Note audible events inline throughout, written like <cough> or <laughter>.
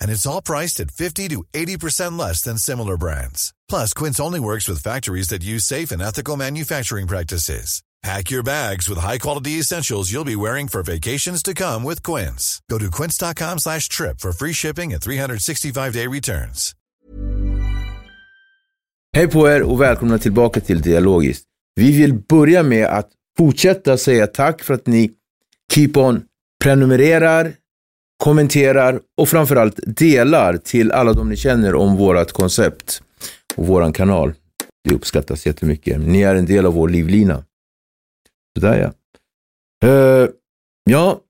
And it's all priced at 50 to 80% less than similar brands. Plus, Quince only works with factories that use safe and ethical manufacturing practices. Pack your bags with high-quality essentials you'll be wearing for vacations to come with Quince. Go to quince.com slash trip for free shipping and 365-day returns. Hej på er och välkomna tillbaka till Dialogiskt. Vi vill börja med att fortsätta säga tack för att ni keep on prenumererar, kommenterar och framförallt delar till alla de ni känner om vårt koncept och våran kanal. Det uppskattas jättemycket. Ni är en del av vår livlina. Sådär ja. Uh, ja,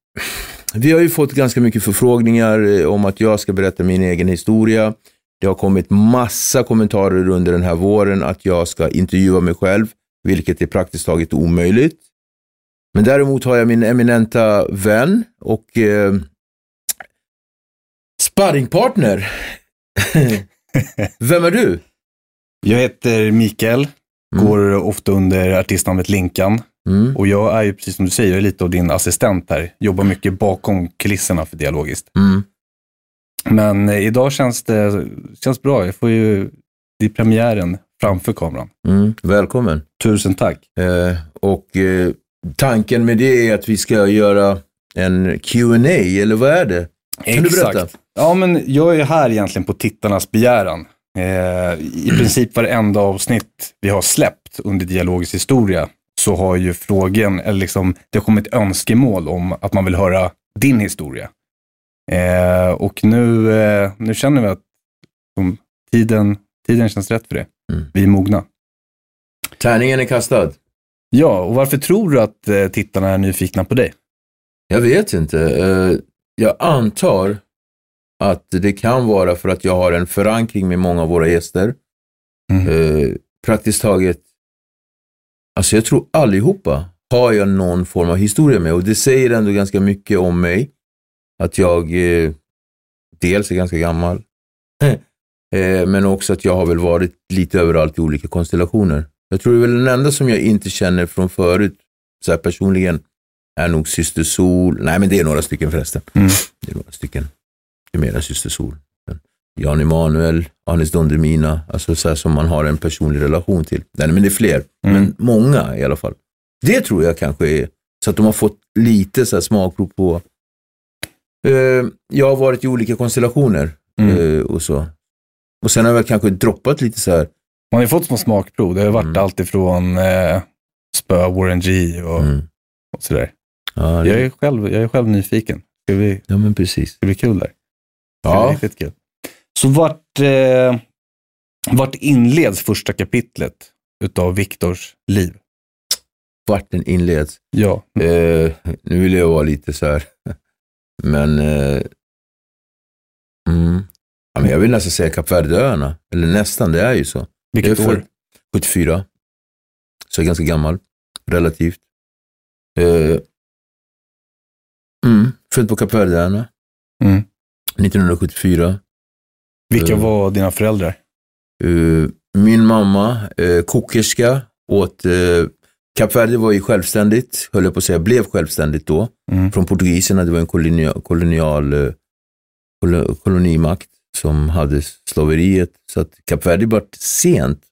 vi har ju fått ganska mycket förfrågningar eh, om att jag ska berätta min egen historia. Det har kommit massa kommentarer under den här våren att jag ska intervjua mig själv, vilket är praktiskt taget omöjligt. Men däremot har jag min eminenta vän och eh, sparringpartner. Vem är du? Jag heter Mikael, mm. går ofta under artistnamnet Linkan. Mm. Och jag är ju, precis som du säger, lite av din assistent här. Jobbar mycket bakom kulisserna för Dialogiskt. Mm. Men eh, idag känns det känns bra. Jag får ju, det är premiären framför kameran. Mm. Välkommen. Tusen tack. Eh, och eh, tanken med det är att vi ska göra en Q&A eller vad är det? Kan Exakt. du berätta? Ja, men jag är här egentligen på tittarnas begäran. Eh, I princip varenda avsnitt vi har släppt under Dialogisk historia så har ju frågan, eller liksom, det har kommit önskemål om att man vill höra din historia. Eh, och nu, eh, nu känner vi att um, tiden, tiden känns rätt för det. Mm. Vi är mogna. Tärningen är kastad. Ja, och varför tror du att eh, tittarna är nyfikna på dig? Jag vet inte. Jag antar att det kan vara för att jag har en förankring med många av våra gäster. Mm. Eh, praktiskt taget, alltså jag tror allihopa har jag någon form av historia med och det säger ändå ganska mycket om mig. Att jag eh, dels är ganska gammal, <laughs> eh, men också att jag har väl varit lite överallt i olika konstellationer. Jag tror det är väl den enda som jag inte känner från förut, så här personligen, är nog Syster Sol. Nej, men det är några stycken förresten. Mm. Det är några stycken. Det är mera Syster Sol. Jan Emanuel, Anis Don Demina, alltså så här som man har en personlig relation till. Nej, men det är fler, mm. men många i alla fall. Det tror jag kanske är så att de har fått lite så här smakprov på. Uh, jag har varit i olika konstellationer mm. uh, och så. Och sen har jag kanske droppat lite så här. Man har ju fått små smakprov. Det har varit mm. allt ifrån uh, spö Warren G och, mm. och sådär. Ja, det... jag, är själv, jag är själv nyfiken. Ska vi, ja, men precis. Ska bli kul där. Ja. Riktigt kul. Så vart, eh, vart inleds första kapitlet utav Viktors liv? Vart den inleds? Ja. Eh, nu vill jag vara lite så här, <laughs> men, eh, mm. ja, men jag vill nästan säga Kap Verde-öarna. Eller nästan, det är ju så. Vilket år? 74. Så jag är ganska gammal, relativt. Eh, född på Kap Verdeöarna. Mm. 1974. Vilka uh, var dina föräldrar? Uh, min mamma, uh, kokerska åt eh, Kap Verde var ju självständigt, höll jag på att säga, blev självständigt då. Mm. Från portugiserna, det var en kolonial, kolonial kol- kolonimakt som hade slaveriet. Så att Kap Verde var sent,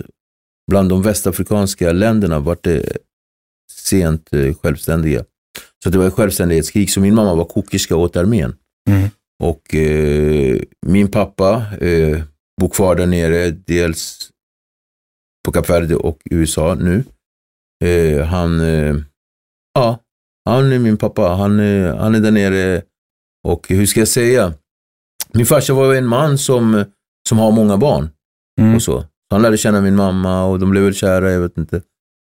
bland de västafrikanska länderna, var det sent självständiga. Så det var ett självständighetskrig, så min mamma var kokerska åt armén. Mm. Och eh, min pappa eh, bor kvar där nere, dels på Kap Verde och USA nu. Eh, han, eh, ja, han är min pappa. Han, eh, han är där nere och hur ska jag säga? Min farsa var en man som, som har många barn Mm. och så. Han lärde känna min mamma och de blev väl kära, jag vet inte.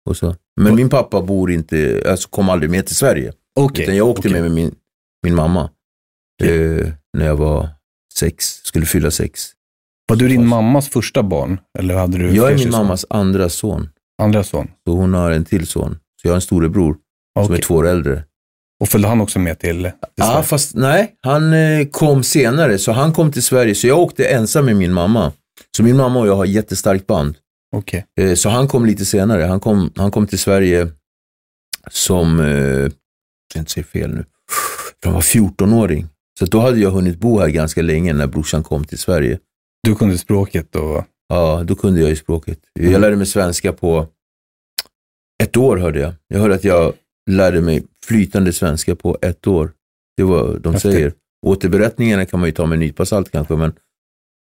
Och så. Men min pappa bor inte, alltså kom aldrig med till Sverige. Okej. Utan jag åkte okej. med, med min, min mamma eh, när jag var sex, skulle fylla sex. Var du din mammas första barn? Eller hade du Jag är min mammas andra son, andra son? så hon har en till son. Så jag har en storebror som Okej. är två år äldre. Och följde han också med till, till Sverige? fast nej, han eh, kom senare, så han kom till Sverige. Så jag åkte ensam med min mamma. Så min mamma och jag har jättestarkt band. Okej. Eh, Så han kom lite senare. Han kom, han kom till Sverige som, eh, jag ska inte säga fel nu, han var 14-åring. Så då hade jag hunnit bo här ganska länge när brorsan kom till Sverige. Du kunde språket och... Ja, då kunde jag ju språket. Mm. Jag lärde mig svenska på ett år hörde jag. Jag hörde att jag lärde mig flytande svenska på ett år. Det var de Häftigt. säger. Återberättningarna kan man ju ta med en nypa salt kanske, men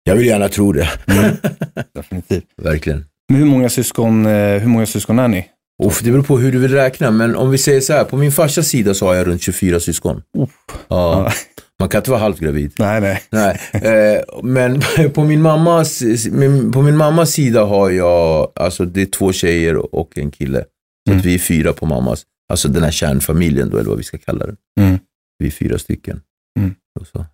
jag vill gärna tro det. <laughs> Definitivt. Verkligen. Men hur många syskon, eh, hur många syskon är ni? Och det beror på hur du vill räkna, men om vi säger så här, på min farsas sida så har jag runt 24 syskon. Ja, Ja. man kan inte vara halvt gravid. Nej, nej. Nej, eh, men <laughs> på min, mammas, min, på min mammas sida har jag, alltså det är två tjejer och en kille. Så Mm. vi är fyra på mammas, alltså den här kärnfamiljen då, eller vad vi ska kalla den. Mm. Vi är fyra stycken. Mm. Och så.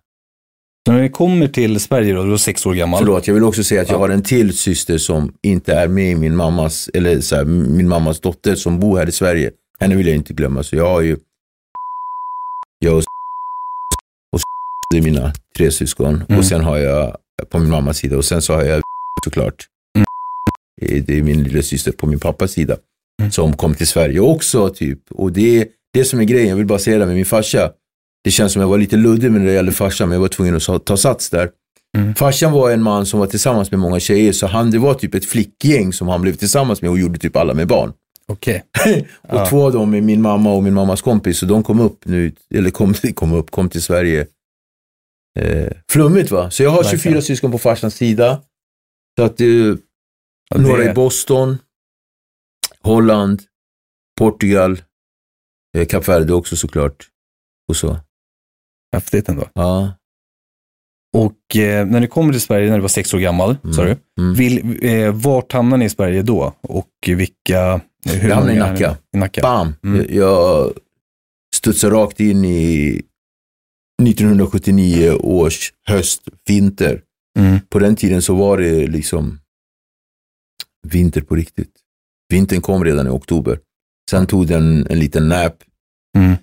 Så när ni kommer till Sverige då, du var sex år gammal. Förlåt, jag vill också säga att jag Ja. har en till syster som inte är med i min mammas, eller så här, min mammas dotter som bor här i Sverige. Henne vill jag inte glömma, så jag har ju, jag och och det är mina tre syskon. Mm. Och sen har jag på min mammas sida och sen så har jag <laughs> såklart, eh, det är min lilla syster på min pappas sida Mm. som kom till Sverige också typ. Och det är det som är grejen, jag vill bara säga det med min farsa. Det känns som jag var lite luddig med när det gäller farsan, men jag var tvungen att ta sats där. Mm. Farsan var en man som var tillsammans med många tjejer, så han, det var typ ett flickgäng som han blev tillsammans med och gjorde typ alla med barn. Okej. <laughs> Och Ja. två av dem är min mamma och min mammas kompis, så de kom upp nu, eller kom, <laughs> kom upp, kom till Sverige. Eh, flummigt va? Så jag har Verkligen. 24 syskon på farsans sida. Så att eh, Ja, några i Boston, Holland, Portugal, eh, Kap Verde också såklart. Och så. Häftigt ändå. Ja. Och eh, när ni kommer till Sverige när du var sex år gammal, Mm. sa du. Mm. Vill, eh, vart hamnade ni i Sverige då? Och vilka... Hur Jag hamnade i? Nacka. I Nacka. Bam! Mm. Jag studsade rakt in i 1979 års höst, vinter. Mm. På den tiden så var det liksom vinter på riktigt. Vintern kom redan i oktober. Sen tog den en liten nap Mm.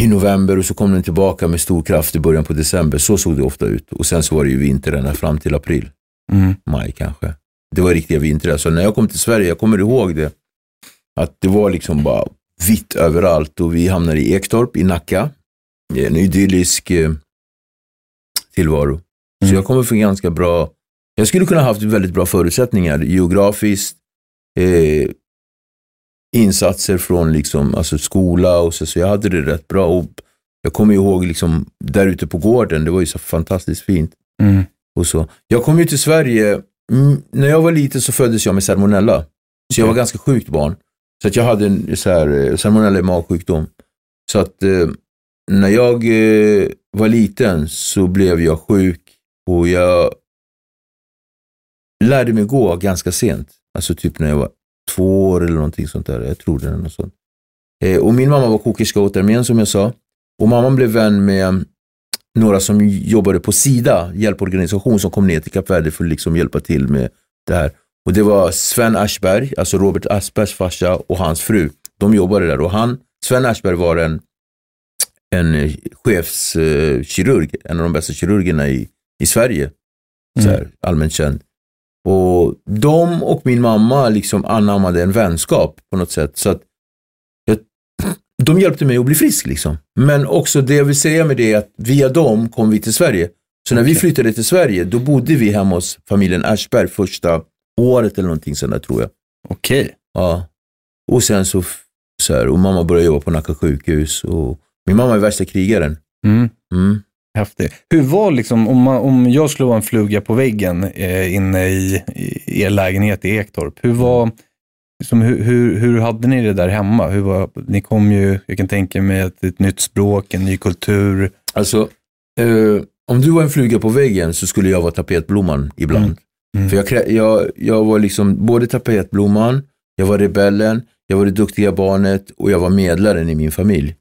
I november och så kom den tillbaka med stor kraft i början på december. Så såg det ofta ut. Och sen så var det ju vinter ända fram till april, Mm. maj kanske. Det var riktiga vintrar. Så när jag kom till Sverige, jag kommer ihåg det, att det var liksom bara vitt överallt och vi hamnade i Ektorp i Nacka. En idyllisk eh, tillvaro. Så Mm. jag kommer från ganska bra, jag skulle kunna haft väldigt bra förutsättningar geografiskt, eh, insatser från liksom, alltså skola och så, så jag hade det rätt bra. Och jag kommer ihåg liksom, där ute på gården, det var ju så fantastiskt fint. Mm. Och så. Jag kom ju till Sverige, mm, när jag var liten så föddes jag med salmonella. Så jag var ganska sjukt barn. Så att jag hade en så här, eh, salmonella magsjukdom. Så att eh, när jag eh, var liten så blev jag sjuk och jag lärde mig gå ganska sent. Alltså typ när jag var två år eller någonting sånt där. Jag tror det är något sånt. Eh, och min mamma var kokerska åt armén som jag sa. Och mamman blev vän med några som jobbade på Sida, hjälporganisation som kom ner till Kap Verde för att liksom hjälpa till med det här. Och det var Sven Aschberg, alltså Robert Aschbergs farsa och hans fru. De jobbade där och han, Sven Aschberg var en, en eh, chefskirurg, en av de bästa kirurgerna i, i Sverige. Så här, allmänt känd. Och de och min mamma liksom anammade en vänskap på något sätt. Så att jag, <clears throat> de hjälpte mig att bli frisk liksom. Men också det jag vill säga med det är att via dem kom vi till Sverige. Så när vi flyttade till Sverige, då bodde vi hemma hos familjen Aschberg första året eller någonting sånt där tror jag. Okej. Ja. Och sen så, så här, och mamma började jobba på Nacka sjukhus. Och min mamma är värsta krigaren. Mm. Mm. Häftigt. Hur var liksom, om, man, om jag skulle vara en fluga på väggen eh, inne i, i er lägenhet i Ektorp, hur var, liksom, hur, hur, hur hade ni det där hemma? Hur var, ni kom ju, jag kan tänka mig, ett, ett nytt språk, en ny kultur. Alltså, eh, om du var en fluga på väggen så skulle jag vara tapetblomman ibland. Mm. Mm. För jag, jag, jag var liksom både tapetblomman, jag var rebellen, jag var det duktiga barnet och jag var medlaren i min familj.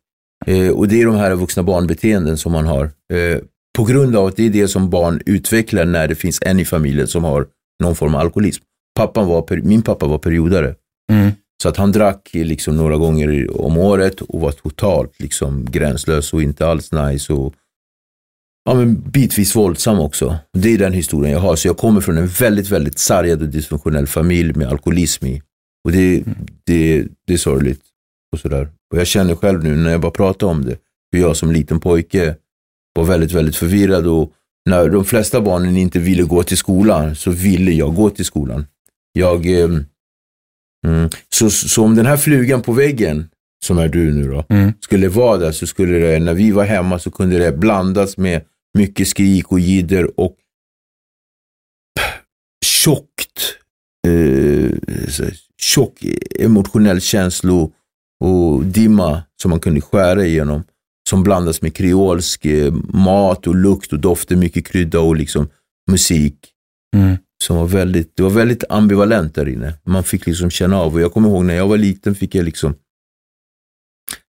Eh, och det är de här vuxna barnbeteenden som man har. Eh, på grund av att det är det som barn utvecklar när det finns en i familjen som har någon form av alkoholism. Pappan var, min pappa var periodare. Mm. Så att han drack liksom några gånger om året och var totalt liksom gränslös och inte alls nice. Och, ja, men bitvis våldsam också. Det är den historien jag har. Så jag kommer från en väldigt, väldigt sargad och dysfunktionell familj med alkoholism i. Och det, det, det är sorgligt. Och, sådär. och jag känner själv nu när jag bara pratar om det, hur jag som liten pojke var väldigt, väldigt förvirrad. Och när de flesta barnen inte ville gå till skolan så ville jag gå till skolan. Jag... Eh, Mm. Så, så om den här flugan på väggen, som är du nu då, Mm. skulle vara där så skulle det, när vi var hemma så kunde det blandas med mycket skrik och jidder och tjockt, eh, tjock emotionell känslo och dimma som man kunde skära igenom. Som blandas med kreolsk eh, mat och lukt och dofter, mycket krydda och liksom musik Mm. som var väldigt, det var väldigt ambivalent där inne. Man fick liksom känna av och jag kommer ihåg när jag var liten fick jag liksom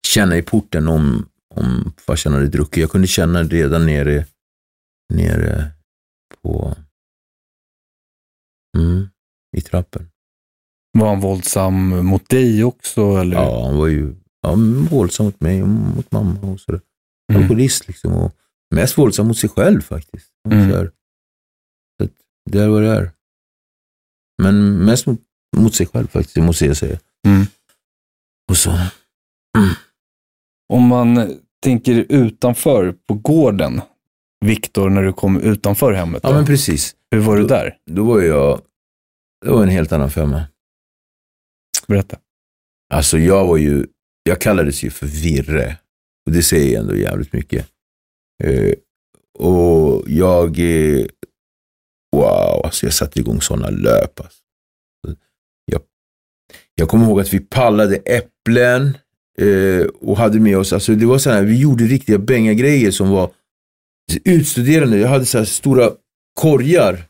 känna i porten om, om farsan hade druckit. Jag kunde känna redan nere, nere på, mm, i trappen. Var han våldsam mot dig också? Eller? Ja, han var ju ja, våldsam mot mig och mot mamma och sådär. Mm. Alkoholist liksom och mest våldsam mot sig själv faktiskt. Mm. Så. Så att det är vad det är. Men mest mot, mot sig själv faktiskt, det måste jag säga. Mm. Och så. Om man tänker utanför på gården, Viktor, när du kom utanför hemmet, Ja då, men precis. hur var du där? Då var jag, det var en helt annan femma. Berätta. Alltså jag var ju, jag kallades ju för Virre. Och det säger ändå jävligt mycket. Eh, och jag, eh, wow, alltså jag satte igång sådana löp. Alltså. Jag, jag kommer ihåg att vi pallade äpplen eh, och hade med oss, alltså det var sådana här, vi gjorde riktiga bängagrejer som var utstuderande. Jag hade så här stora korgar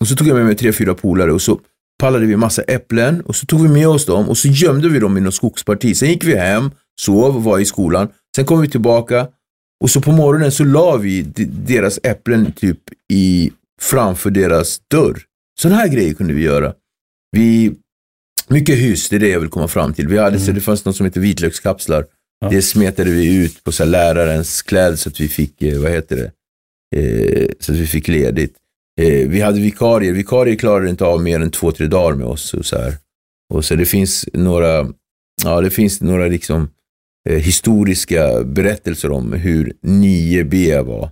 och så tog jag med mig tre, fyra polare och så pallade vi massa äpplen och så tog vi med oss dem och så gömde vi dem i något skogsparti. Sen gick vi hem, sov, var i skolan. Sen kom vi tillbaka och så på morgonen så la vi deras äpplen typ i, framför deras dörr. Sådana här grejer kunde vi göra. Vi, mycket hyss, det är det jag vill komma fram till. Vi hade, så det fanns något som heter vitlökskapslar. Ja. Det smetade vi ut på så lärarens kläder så att vi fick, eh, vad heter det, eh, så att vi fick ledigt. Eh, vi hade vikarier. Vikarier klarade inte av mer än två, tre dagar med oss. Och så, här. Och så det finns några, ja, det finns några liksom, eh, historiska berättelser om hur 9B var.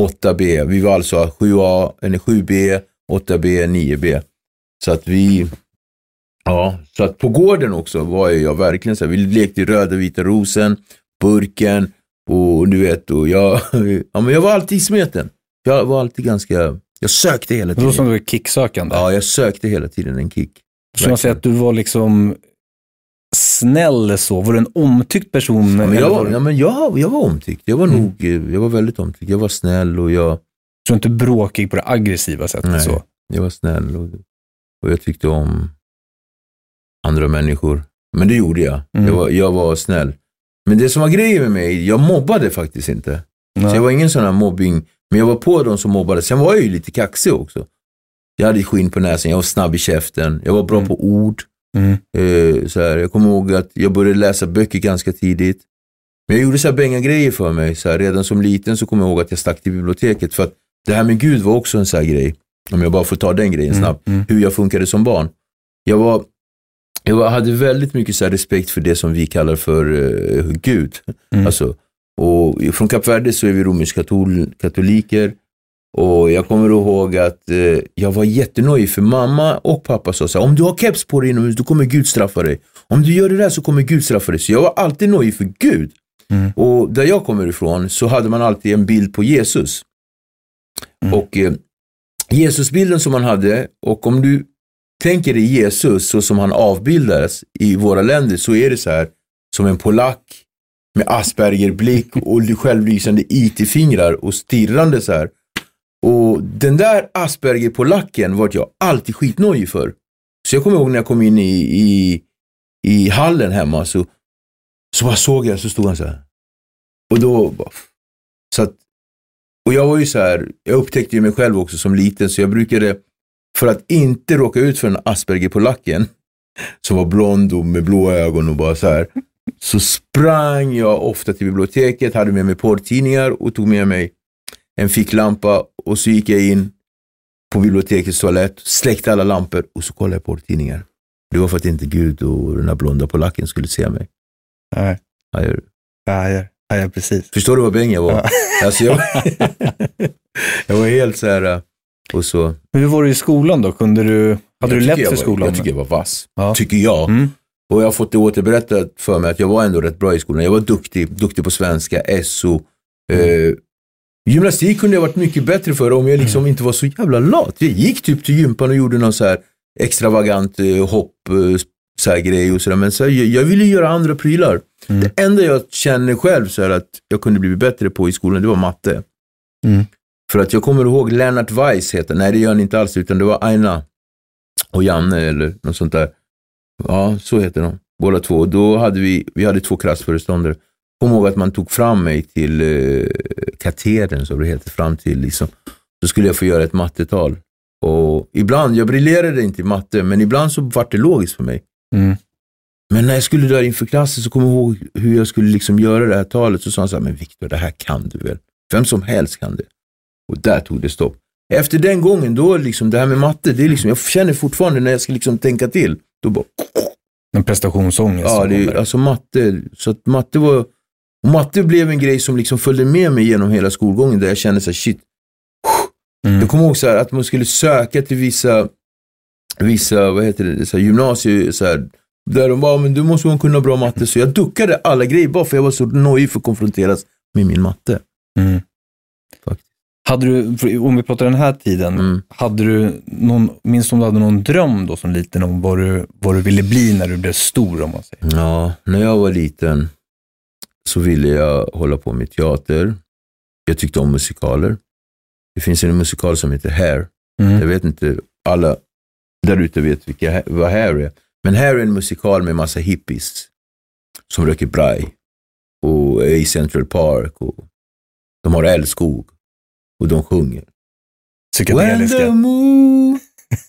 8B. Vi var alltså 7A, eller 7B, 8B, 9B. Så att vi, ja, så att på gården också var jag verkligen så här, vi lekte i röda vita rosen, burken och du vet, och jag, <laughs> ja men jag var alltid i smeten. Jag var alltid ganska, jag sökte hela Det var tiden. som du var kicksökande. Ja, jag sökte hela tiden en kick. Så man säger att du var liksom snäll så? Var du en omtyckt person? Ja, men jag, var ja, men jag, jag var omtyckt. Jag var Mm. nog, eh, jag var väldigt omtyckt. Jag var snäll och jag, så inte bråkig på det aggressiva sättet? Nej. Så. jag var snäll och, och jag tyckte om andra människor. Men det gjorde jag. Mm. Jag, var, jag var snäll. Men det som var grejen med mig, jag mobbade faktiskt inte. Så Nej. jag var ingen sån här mobbing, men jag var på de som mobbade. Sen var jag ju lite kaxig också. Jag hade skinn på näsan, jag var snabb i käften, jag var bra Mm. på ord. Mm. Eh, så här, jag kommer ihåg att jag började läsa böcker ganska tidigt. Men jag gjorde så här bänga-grejer för mig. Så här, redan som liten så kommer jag ihåg att jag stack till biblioteket. För att det här med Gud var också en sån här grej. Om jag bara får ta den grejen Mm, snabbt. mm. Hur jag funkade som barn. Jag, var, jag var, hade väldigt mycket så respekt för det som vi kallar för eh, Gud. Mm. Alltså, och från Kap Verde så är vi romersk-katoliker. Och jag kommer ihåg att eh, jag var jättenöjd för mamma och pappa sa så här, om du har keps på dig inomhus då kommer Gud straffa dig. Om du gör det där så kommer Gud straffa dig. Så jag var alltid nöjd för Gud. Mm. Och där jag kommer ifrån så hade man alltid en bild på Jesus. Mm. Och eh, Jesusbilden som man hade, och om du tänker dig Jesus så som han avbildades i våra länder så är det så här som en polack med Aspergerblick och självlysande IT-fingrar och stirrande så här. Och den där Asperger-polacken vart jag alltid skitnojig för. Så jag kommer ihåg när jag kom in i, i, i hallen hemma så, så bara såg jag, så stod han så här. Och då, bara, så att, och jag var ju så här, jag upptäckte ju mig själv också som liten så jag brukade, för att inte råka ut för den Asperger-polacken, som var blond och med blå ögon och bara så här, så sprang jag ofta till biblioteket, hade med mig porrtidningar och tog med mig en ficklampa och så gick jag in på bibliotekets toalett, släckte alla lampor och så kollade jag porrtidningar. Det var för att inte Gud och den här blonda polacken skulle se mig. Nej. Ja, jag- Ja, ja, ja, ja, precis. Förstår du vad bäng jag var? Ja. <laughs> Alltså jag, <laughs> jag var helt så här, äh, och så. Men hur var det i skolan då? Kunde du, hade jag du lätt för skolan? Jag tycker jag var vass. Ja. Tycker jag. Mm. Och jag har fått det återberättat för mig att jag var ändå rätt bra i skolan. Jag var duktig, duktig på svenska, SO. Eh, gymnastik kunde jag varit mycket bättre för om jag liksom inte var så jävla lat. Jag gick typ till gympan och gjorde någon så här extravagant eh, hopp, eh, så här grej och sådär. Men så här, jag, jag ville göra andra prylar. Mm. Det enda jag känner själv så här att jag kunde bli bättre på i skolan, det var matte. Mm. För att jag kommer ihåg Lennart Weiss heter, nej det gör han inte alls, utan det var Aina och Janne eller något sånt där. Ja, så heter de. Båda två. Då hade vi, vi hade två klassföreståndare. Kom ihåg att man tog fram mig till eh, katedern, som det heter, fram till liksom. Så skulle jag få göra ett mattetal. Och ibland, jag briljerade inte i matte, men ibland så var det logiskt för mig. Mm. Men när jag skulle där inför klassen så kom jag ihåg hur jag skulle liksom göra det här talet. Så sa han så här, men Viktor, det här kan du väl? Vem som helst kan det. Och där tog det stopp. Efter den gången, då liksom det här med matte, det är liksom, jag känner fortfarande när jag ska liksom tänka till, då bara, En prestationsångest. ja, det, alltså matte, så att matte var, matte blev en grej som liksom följde med mig genom hela skolgången där jag kände så här, shit, Mm. jag kommer ihåg så här, att man skulle söka till vissa, vissa vad heter det, så här, gymnasier, så här, där de bara, men du måste kunna bra matte. Så jag duckade alla grejer bara för jag var så nojig för att konfronteras med min matte. Mm. Hade du, om vi pratar den här tiden, Mm. hade du någon, minns du om du hade någon dröm då som liten om vad du, vad du ville bli när du blev stor om man säger? Ja, när jag var liten så ville jag hålla på med teater. Jag tyckte om musikaler. Det finns en musikal som heter Hair. Jag Mm. vet inte, alla där ute vet vilka, vad Hair är. Men Hair är en musikal med massa hippies som röker braj och är i Central Park och de har älskog och de sjunger. When the moon...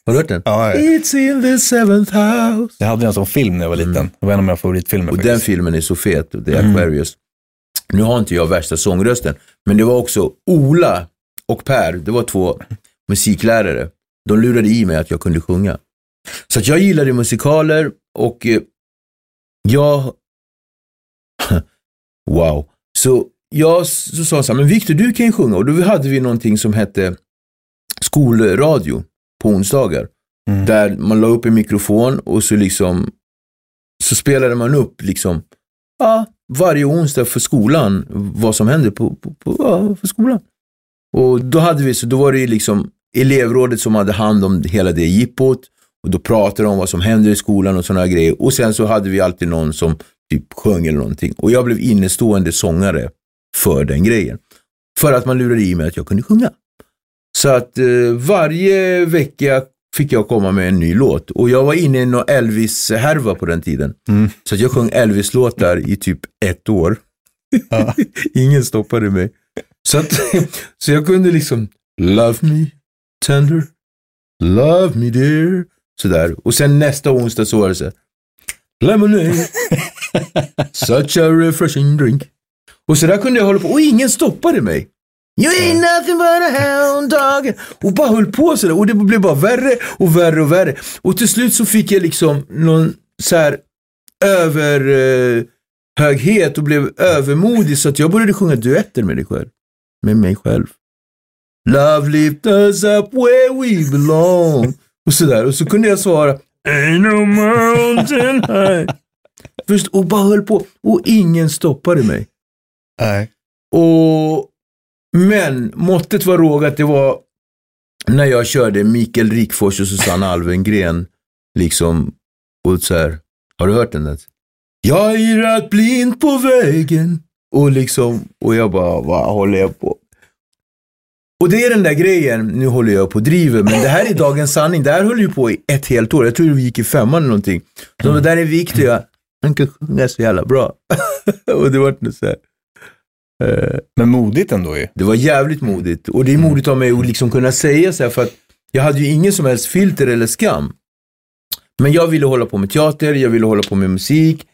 Har du hört den? Ja, ja. It's in the seventh house. jag hade en sån film när jag var liten. Mm. Det var en av mina favoritfilmer Och den faktiskt. filmen är så fet, är Mm. Aquarius. Nu har inte jag värsta sångrösten, men det var också Ola och Per, det var två musiklärare. De lurade i mig att jag kunde sjunga. Så att jag gillade musikaler och eh, jag... <laughs> wow. Så jag så sa så här, men Victor du kan ju sjunga. Och då hade vi någonting som hette skolradio på onsdagar. Mm. Där man la upp en mikrofon och så liksom så spelade man upp liksom ja, varje onsdag för skolan vad som hände på, på, på, ja, för skolan. Och då hade vi, så då var det liksom elevrådet som hade hand om hela det jippot och då pratade de om vad som händer i skolan och sådana grejer. Och sen så hade vi alltid någon som typ sjöng eller någonting. Och jag blev innestående sångare för den grejen. För att man lurade i mig att jag kunde sjunga. Så att eh, varje vecka fick jag komma med en ny låt. Och jag var inne i någon Elvis-härva på den tiden. Mm. Så jag sjöng Elvis-låtar i typ ett år. Ja. <laughs> Ingen stoppade mig. Så, att, <laughs> så jag kunde liksom Love me tender, love me dear. Sådär. Och sen nästa onsdag så var det så här. Lemonade, <laughs> such a refreshing drink. Och så där kunde jag hålla på och ingen stoppade mig. You ain't nothing but a hound dog. Och bara höll på sådär. Och det blev bara värre och värre och värre. Och till slut så fick jag liksom någon så här överhöghet och blev övermodig så att jag började sjunga duetter med dig själv. Med mig själv. Love lift us up where we belong. Och sådär. Och så kunde jag svara Ain't no mountain high. Först, och bara höll på. Och ingen stoppade mig. Nej. Och, men måttet var rågat. Det var när jag körde Mikael Rikfors och Susanna Alvengren. Liksom, och så här. Har du hört den? Där? Jag irrat blind på vägen. Och liksom, och jag bara, vad håller jag på? Och det är den där grejen, nu håller jag på och driver, men det här är dagens sanning. Det här höll ju på i ett helt år. Jag tror vi gick i femman eller någonting. Så det där är viktigt. Jag, han kan sjunga så jävla bra. <laughs> och det var så här. Eh, Men modigt ändå ju. det var jävligt modigt. Och det är modigt av mig att liksom kunna säga så här, för att jag hade ju ingen som helst filter eller skam. Men jag ville hålla på med teater, jag ville hålla på med musik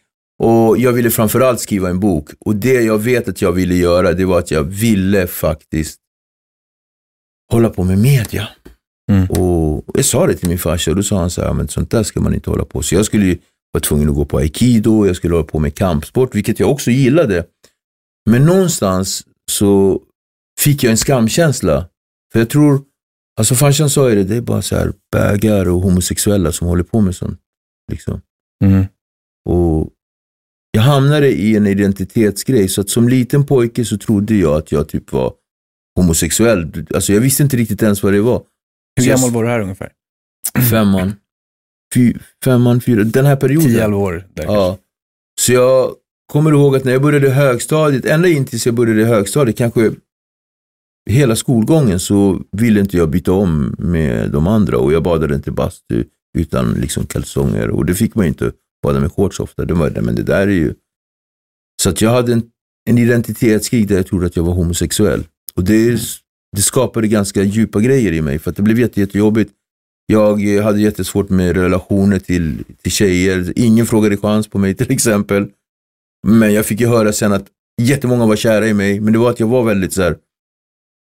och jag ville framförallt skriva en bok. Och det jag vet att jag ville göra, det var att jag ville faktiskt hålla på med media. Mm. Och jag sa det till min farsa och då sa han så här, men sånt där ska man inte hålla på. Så jag skulle ju vara tvungen att gå på aikido, jag skulle hålla på med kampsport, vilket jag också gillade. Men någonstans så fick jag en skamkänsla. För jag tror, alltså farsan sa ju det, det är bara så här bögar och homosexuella som håller på med sånt. Liksom. Mm. Och jag hamnade i en identitetsgrej, så att som liten pojke så trodde jag att jag typ var homosexuell. Alltså jag visste inte riktigt ens vad det var. Hur Så gammal var du här ungefär? Femman. Fy, femman, fyra, den här perioden. 10-11 år. Där Ja. Så jag kommer ihåg att när jag började högstadiet, ända in tills jag började högstadiet, kanske hela skolgången så ville inte jag byta om med de andra och jag badade inte bastu utan liksom kalsonger och det fick man ju inte bada med shorts ofta. Det var, men det där är ju... Så att jag hade en, en identitetskrig där jag trodde att jag var homosexuell. Och det, det skapade ganska djupa grejer i mig för att det blev jätte, jättejobbigt. Jag hade jättesvårt med relationer till, till tjejer. Ingen frågade chans på mig till exempel. Men jag fick ju höra sen att jättemånga var kära i mig, men det var att jag var väldigt så här,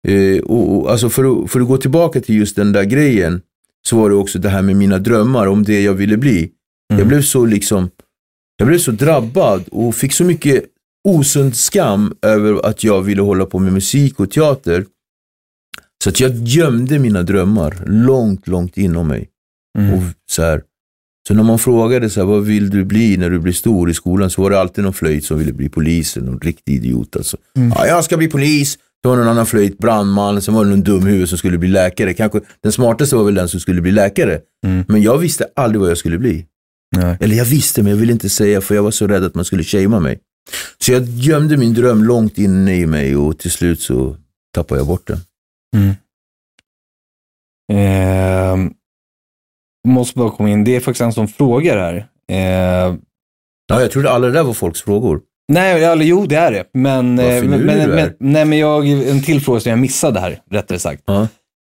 eh, och, och, alltså för, att, för att gå tillbaka till just den där grejen, så var det också det här med mina drömmar om det jag ville bli. Jag blev så liksom, jag blev så drabbad och fick så mycket osund skam över att jag ville hålla på med musik och teater. Så att jag gömde mina drömmar långt, långt inom mig. Mm. Och så, här, så när man frågade så här, vad vill du bli när du blir stor i skolan så var det alltid någon flöjt som ville bli polis, någon riktig idiot alltså. Ja, jag ska bli polis. Det var någon annan flöjt, brandman, sen var det någon dumhuvud som skulle bli läkare. Kanske den smartaste var väl den som skulle bli läkare. Mm. Men jag visste aldrig vad jag skulle bli. Nej. Eller jag visste, men jag ville inte säga för jag var så rädd att man skulle shamea mig. Så jag gömde min dröm långt inne i mig och till slut så tappade jag bort den. Eh, måste bara komma in. Det är faktiskt en som frågar här. Eh, Ja, jag trodde alla det där var folks frågor. nej, eller, jo det är det. Men, eh, men, men, är. nej, men jag, en till fråga som jag missade här, rättare sagt. Ja.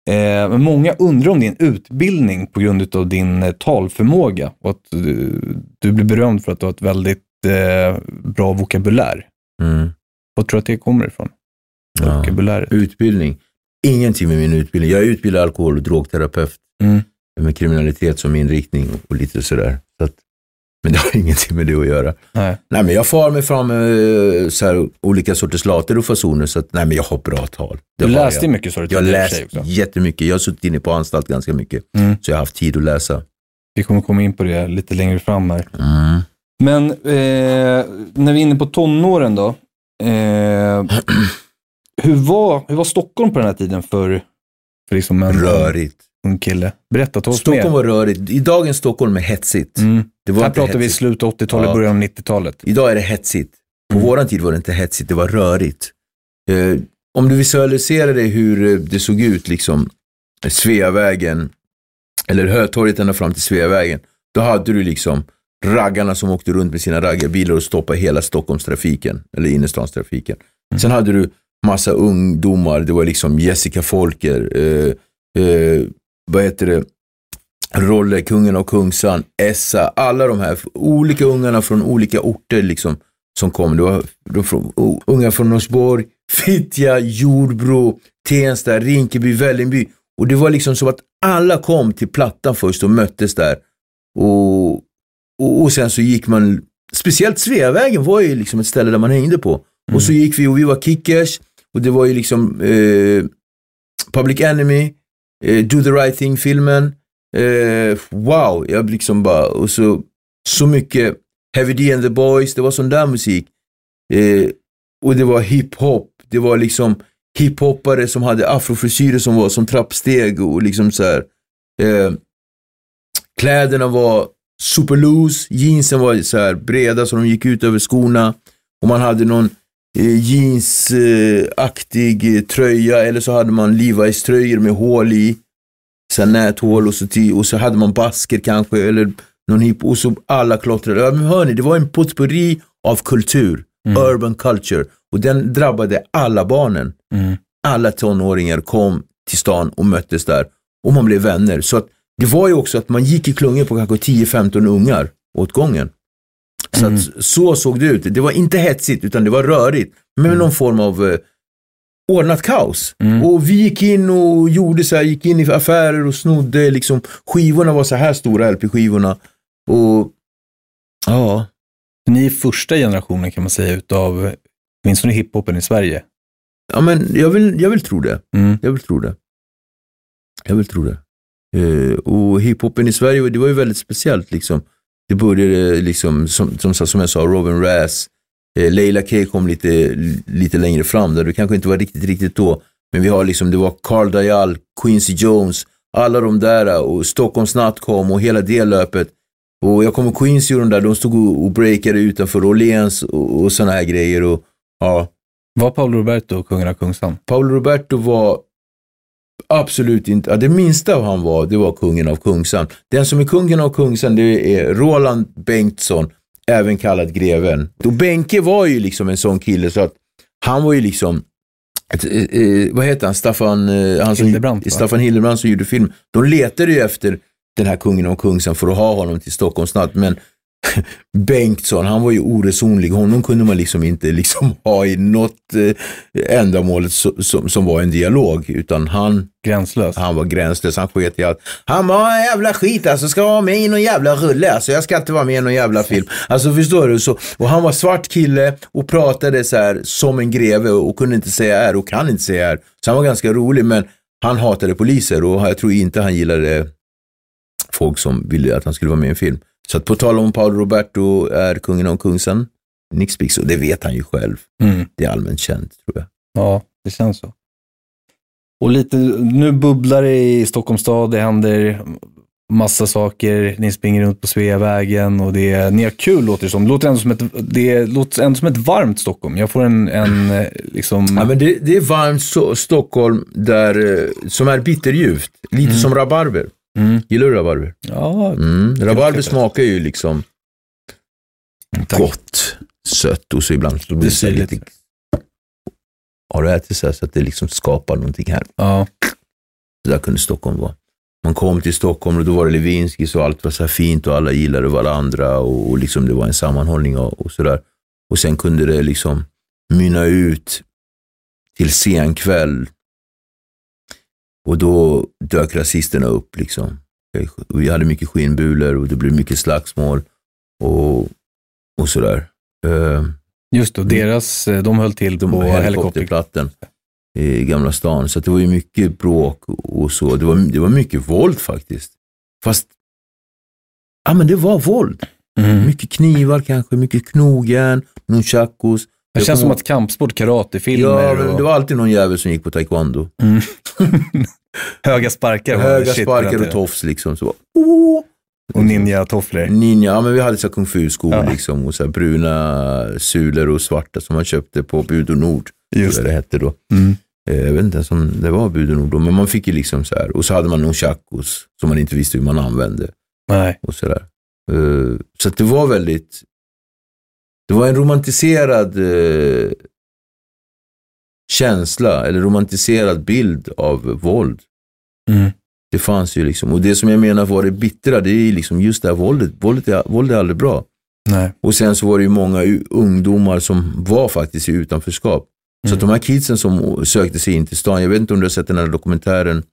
Eh, men många undrar om din utbildning på grund av din eh, talförmåga och att du, du blir berömd för att du har ett väldigt eh, bra vokabulär. Mm. Vad tror du att det kommer ifrån? Ja. Vokabuläret. Utbildning. Ingenting med min utbildning. Jag är utbildad alkohol och drogterapeut Mm. Med kriminalitet som inriktning och lite sådär. Så att, men det har <laughs> ingenting med det att göra. Nej. Nej, men jag far mig fram med så här, olika sorters later och fasoner så att nej, men jag har bra tal. Det Du läste jag. mycket sa du Jag har läst jättemycket. Jag har suttit inne på anstalt ganska mycket. Mm. Så jag har haft tid att läsa. Vi kommer komma in på det lite längre fram här. Mm. Men eh, när vi är inne på tonåren då. Eh, <clears throat> hur, var, hur var Stockholm på den här tiden för, för liksom en Rörigt. Ung kille? Berätta, ta oss Stockholm med. var rörigt. I dagens Stockholm är hetsigt. Mm. Det var Här pratar vi hetsigt. slutet av 80-talet, Ja. början av 90-talet. Idag är det hetsigt. På Mm. våran tid var det inte hetsigt, det var rörigt. Eh, om du visualiserar dig hur eh, det såg ut, liksom Sveavägen, eller Hötorget ända fram till Sveavägen, då hade du liksom raggarna som åkte runt med sina raggarbilar och stoppade hela Stockholmstrafiken, eller innerstadstrafiken. Sen hade du massa ungdomar, det var liksom Jessica Folker, eh, eh, vad heter det, Rolle, Kungen och Kungsan, Essa, alla de här olika ungarna från olika orter liksom som kom. Det var de från, o- unga från Norsborg, Fittja, Jordbro, Tensta, Rinkeby, Vällingby. Och det var liksom som att alla kom till Plattan först och möttes där. Och, och, och sen så gick man, speciellt Sveavägen var ju liksom ett ställe där man hängde på. Mm. Och så gick vi och vi var kickers. Och det var ju liksom eh, Public Enemy, Eh, Do the right thing-filmen. Eh, wow, jag liksom bara, och så, så mycket Heavy D and the Boys, det var sån där musik. Eh, och det var hiphop, det var liksom hiphoppare som hade afrofrisyrer som var som trappsteg och liksom så här. Eh, kläderna var super loose, jeansen var så här breda så de gick ut över skorna. Och man hade någon jeansaktig eh, tröja eller så hade man Levi's tröjor med hål i. Så näthål och så, till, och så hade man basker kanske eller någon hip och så alla klottrade. Ja, men hörni, det var en potpurri av kultur, urban culture och den drabbade alla barnen. Mm. Alla tonåringar kom till stan och möttes där och man blev vänner. Så att det var ju också att man gick i klungor på kanske 10-15 ungar åt gången. Så, att, så såg det ut. Det var inte hetsigt utan det var rörigt. Med någon form av eh, ordnat kaos. Och vi gick in och gjorde så här, gick in i affärer och snodde liksom. Skivorna var så här stora, LP-skivorna. Och ja, Ni är första generationen kan man säga utav, åtminstone hiphopen i Sverige. ja men jag vill, jag vill tro det. Mm. Jag vill tro det. Jag vill tro det. Eh, och hiphopen i Sverige, det var ju väldigt speciellt liksom. Det började liksom, som, som, som jag sa, Robin Razz, eh, Leila K kom lite, lite längre fram där, det kanske inte var riktigt, riktigt då. Men vi har liksom, det var Carl Dayal, Quincy Jones, alla de där och Stockholms natt kom och hela det löpet. Och jag kommer Quincy och de där, de stod och, och breakade utanför Åhléns och, och sådana här grejer. Och, ja, Var Paolo Roberto kungen av Kungsan? Paolo Roberto var absolut inte, ja, det minsta han var, det var kungen av Kungsan. Den som är kungen av Kungsan, det är Roland Bengtsson, även kallad greven. Och Benke var ju liksom en sån kille så att han var ju liksom, ett, eh, eh, vad heter han, Staffan, eh, han som, Hildebrandt? Staffan Hildebrandt som gjorde film. De letade ju efter den här kungen av Kungsan för att ha honom till Stockholms natt, men <laughs> Bengtsson, han var ju oresonlig. Honom kunde man liksom inte liksom <laughs> ha i något eh, ändamål som, som, som var en dialog, utan han, Gränslös. han var gränslös. Han sket i allt. Han var en jävla skit alltså. Ska vara med i någon jävla rulle alltså. Jag ska inte vara med i någon jävla film. Alltså förstår du? Så, och han var svart kille och pratade så här som en greve och kunde inte säga är och kan inte säga är. Så han var ganska rolig, men han hatade poliser och jag tror inte han gillade folk som ville att han skulle vara med i en film. Så att på tal om Paolo Roberto är kungen av Kungsan, Nick Speaks, och det vet han ju själv. Mm. Det är allmänt känt tror jag. Ja, det känns så. Och lite, nu bubblar det i Stockholms stad, det händer massa saker, ni springer runt på Sveavägen och det, ni har kul låter det som. Det låter ändå som ett, det låter ändå som ett varmt Stockholm. Jag får en, en eh, liksom... Ja, men det, det är varmt så, Stockholm där, eh, som är bitterljuvt. Lite som rabarber. Mm. Gillar du rabarber? Ja, Mm. Rabarber smakar ju liksom tack. gott, sött och så ibland så blir det syrligt. lite... Har du ätit så här så att det liksom skapar någonting här? Ja. Så där kunde Stockholm vara. Man kom till Stockholm och då var det Levinskis och allt var så här fint och alla gillade varandra och, och liksom det var en sammanhållning och, och sådär. Och sen kunde det liksom mynna ut till sen kväll. Och då dök rasisterna upp liksom. Vi hade mycket skinnbulor och det blev mycket slagsmål och, och sådär. Eh, Just det, och deras, eh, de höll till de på helikopter. helikopterplattan i Gamla stan. Så det var ju mycket bråk och så. Det var, det var mycket våld faktiskt. Fast, ja men det var våld. Mm. Mycket knivar kanske, mycket knogjärn, nunchakos. Det känns som att kampsport, karatefilmer Ja, men det var alltid någon jävel som gick på taekwondo. mm. <laughs> höga sparkar. Höga shit sparkar och tofs liksom. Så, oh! Och ninja-tofflor. Ninja, ja men vi hade så kung fu-skor Ja. liksom. Och så bruna sulor och svarta som man köpte på Bud och Nord. Just jag det hette då. Mm. Eh, Jag vet inte ens om det var Bud och Nord då, men man fick ju liksom så här. Och så hade man nunchakos som man inte visste hur man använde. Nej. och sådär. Eh, Så det var väldigt, det var en romantiserad eh, känsla, eller romantiserad bild av våld. Mm. Det fanns ju liksom, och det som jag menar var det bittra, det är liksom just det här våldet. Våldet är, våld är aldrig bra. Nej. Och sen så var det ju många ungdomar som var faktiskt i utanförskap. Så att de här kidsen som sökte sig in till stan, jag vet inte om du har sett den här dokumentären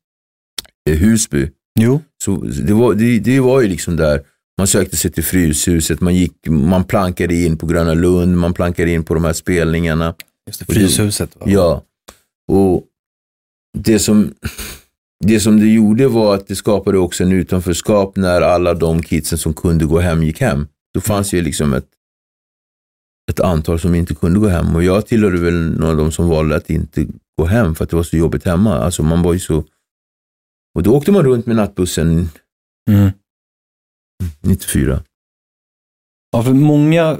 eh, Husby. Jo. Så det, var, det, det var ju liksom där, man sökte sig till Fryshuset, man, gick, man plankade in på Gröna Lund, man plankade in på de här spelningarna. Just det, Fryshuset. Va? Ja, och det som, det som det gjorde var att det skapade också en utanförskap när alla de kidsen som kunde gå hem gick hem. Då fanns ju liksom ett, ett antal som inte kunde gå hem och jag tillhörde väl några av de som valde att inte gå hem för att det var så jobbigt hemma. Alltså man var ju så... Och då åkte man runt med nattbussen Mm. 94. Ja, för många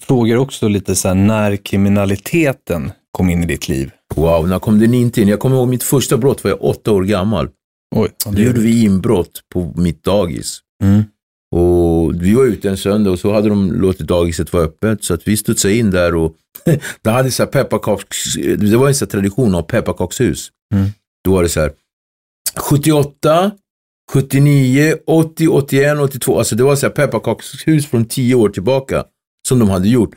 frågar också lite så här, när kriminaliteten kom in i ditt liv. Wow, när kom den inte in? Jag kommer ihåg mitt första brott var jag åtta år gammal. Oj, Då gjorde vi inbrott på mitt dagis. Mm. Och vi var ute en söndag och så hade de låtit dagiset vara öppet så att vi studsade in där och <laughs> det hade så här pepparkaks, det var en sån tradition av pepparkakshus. Mm. Då var det så här 78, 79, 80, 81, 82, alltså det var så här pepparkakshus från tio år tillbaka som de hade gjort.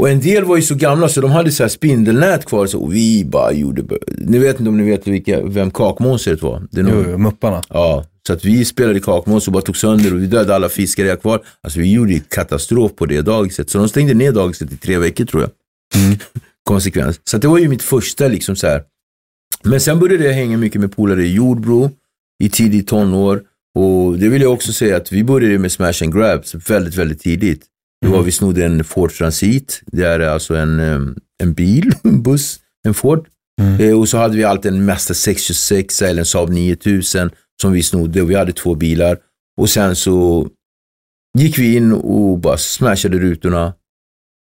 Och en del var ju så gamla så de hade så här spindelnät kvar så vi bara gjorde, ni vet inte om ni vet vilka, vem kakmonstret var? Det är Jo, Mupparna. Ja, så att vi spelade kakmås och bara tog sönder och vi dödade alla fiskar jag kvar. Alltså vi gjorde ju katastrof på det dagiset. Så de stängde ner dagiset i tre veckor tror jag. Mm. <laughs> Konsekvens. Så det var ju mitt första liksom så här. Men sen började jag hänga mycket med polare i Jordbro i tidigt tonår. Och det vill jag också säga att vi började med smash and grabs väldigt, väldigt tidigt. Det var vi snodde en Ford Transit. Det är alltså en, eh, en bil, <laughs> en buss, en Ford. Mm. Eh, och så hade vi alltid en Mazda 626 eller en Saab 9000 som vi snodde och vi hade två bilar. Och sen så gick vi in och bara smashade rutorna.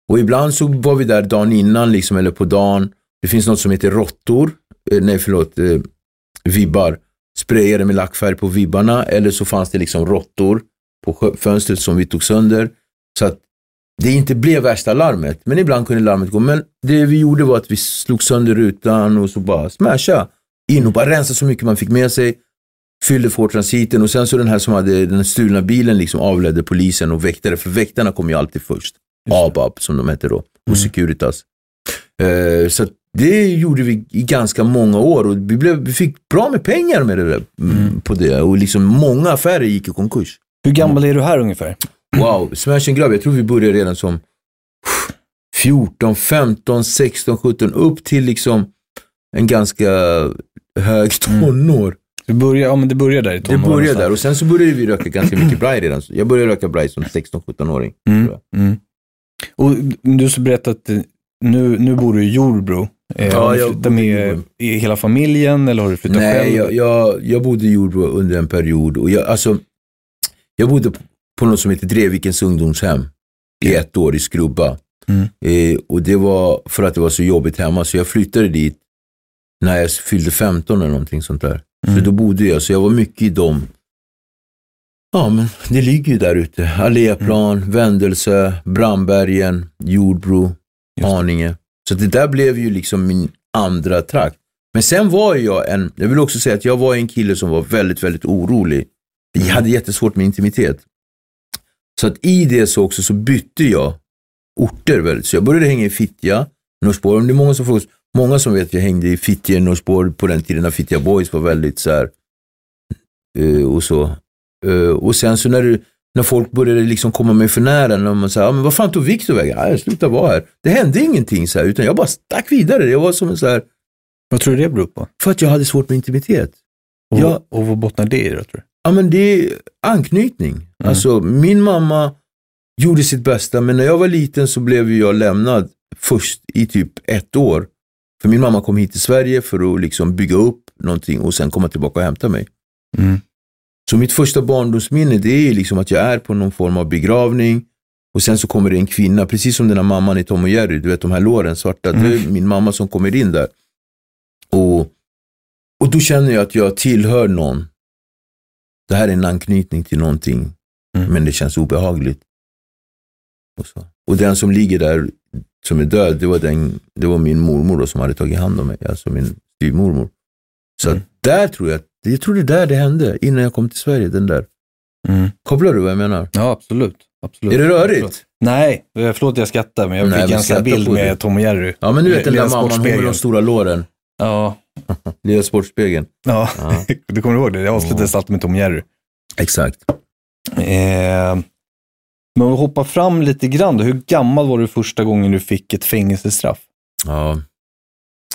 Och ibland så var vi där dagen innan liksom, eller på dagen. Det finns något som heter råttor, eh, nej förlåt, eh, vibbar. Sprayade med lackfärg på vibbarna eller så fanns det liksom råttor på fönstret som vi tog sönder. Så att det inte blev värsta larmet, men ibland kunde larmet gå. Men det vi gjorde var att vi slog sönder rutan och så bara smasha in och bara rensa så mycket man fick med sig. Fyllde Ford Transiten och sen så den här som hade den stulna bilen liksom avledde polisen och väktare, för väktarna kom ju alltid först. ABAP som de hette då, och Securitas. Eh, så det gjorde vi i ganska många år och vi, blev, vi fick bra med pengar med det där, mm. på det och liksom många affärer gick i konkurs. Hur gammal är du här ungefär? Wow, Smash and Grab, jag tror vi började redan som 14, 15, 16, 17, upp till liksom en ganska hög tonår. Du börjar, ja, men det börjar där i Det tonåren började någonstans. där och sen så började vi röka ganska mycket braj redan. Jag började röka braj som 16-17-åring. Mm, mm. Och du så berättat att nu, nu bor du i Jordbro. Eh, Ja, har du flyttat med i hela familjen eller har du flyttat Nej, själv? jag, jag, jag bodde i Jordbro under en period och jag, alltså, jag bodde på- något som heter Drevikens ungdomshem i ett år i Skrubba. Mm. Eh, och det var för att det var så jobbigt hemma så jag flyttade dit när jag fyllde 15 eller någonting sånt där. Mm. Så då bodde jag, så jag var mycket i dem. Ja, men det ligger ju där ute. Alléplan, Mm. Vändelsö, Brandbergen, Jordbro. Haninge. Så det där blev ju liksom min andra trakt. Men sen var jag en, jag vill också säga att jag var en kille som var väldigt, väldigt orolig. Jag hade jättesvårt med intimitet. Så att i det så också så bytte jag orter väldigt. Så jag började hänga i Fittja, Norsborg. Det är många som frågar, många som vet att jag hängde i Fittja, Norsborg på den tiden när Fittja Boys var väldigt så här eh, och så. Eh, och sen så när, du, när folk började liksom komma mig för nära, när man sa, ah, men vad fan tog Viktor vägen? Jag slutade vara här. Det hände ingenting så här, utan jag bara stack vidare. Jag var som en så här, Vad tror du det beror på? för att jag hade svårt med intimitet. Och, Ja. och vad bottnar det i då, tror du? Ja, men det är anknytning. Alltså, min mamma gjorde sitt bästa, men när jag var liten så blev jag lämnad först i typ ett år. För min mamma kom hit till Sverige för att liksom bygga upp någonting och sen komma tillbaka och hämta mig. Mm. Så mitt första barndomsminne det är liksom att jag är på någon form av begravning och sen så kommer det en kvinna, precis som den här mamman i Tom och Jerry, du vet de här låren svarta, det är min mamma som kommer in där. Och, och då känner jag att jag tillhör någon. Det här är en anknytning till någonting, Mm. men det känns obehagligt. Och, så. och den som ligger där som är död, det var, den, det var min mormor då, som hade tagit hand om mig, alltså min styvmormor. Så Mm. där tror jag, att- jag tror det är där det hände, innan jag kom till Sverige, den där. Mm. Kopplar du vad jag menar? Ja, absolut. absolut. Är det rörigt? Absolut. Nej, eh, förlåt jag skrattar, men jag Nej, fick en sån bild med Tom och Jerry. Ja, men du vet den där mamman, hon med de stora låren. Ja, <laughs> Lilla Sportspegeln. ja. Ja. <laughs> du kommer ihåg det? Det avslutades alltid med Tom och Jerry. Exakt. Eh, men om vi hoppar fram lite grann då. Hur gammal var du första gången du fick ett fängelsestraff? Ja.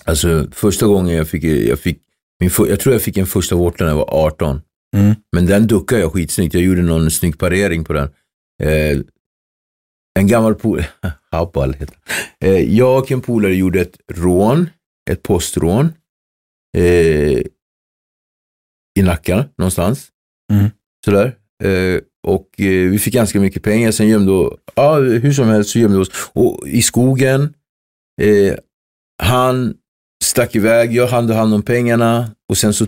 Alltså första gången jag fick, jag fick min, jag tror jag fick en första vårta när jag var 18. Mm. Men den duckade jag skitsnyggt. Jag gjorde någon snygg parering på den. Eh, en gammal polare, <laughs> heter eh, Jag och en polare gjorde ett rån, ett postrån. Eh, I Nacka någonstans. Mm. Sådär. Eh, och eh, vi fick ganska mycket pengar. Sen gömde, ja hur som helst så gömde vi oss. Och i skogen. Eh, han stack iväg, jag hade hand om pengarna och sen så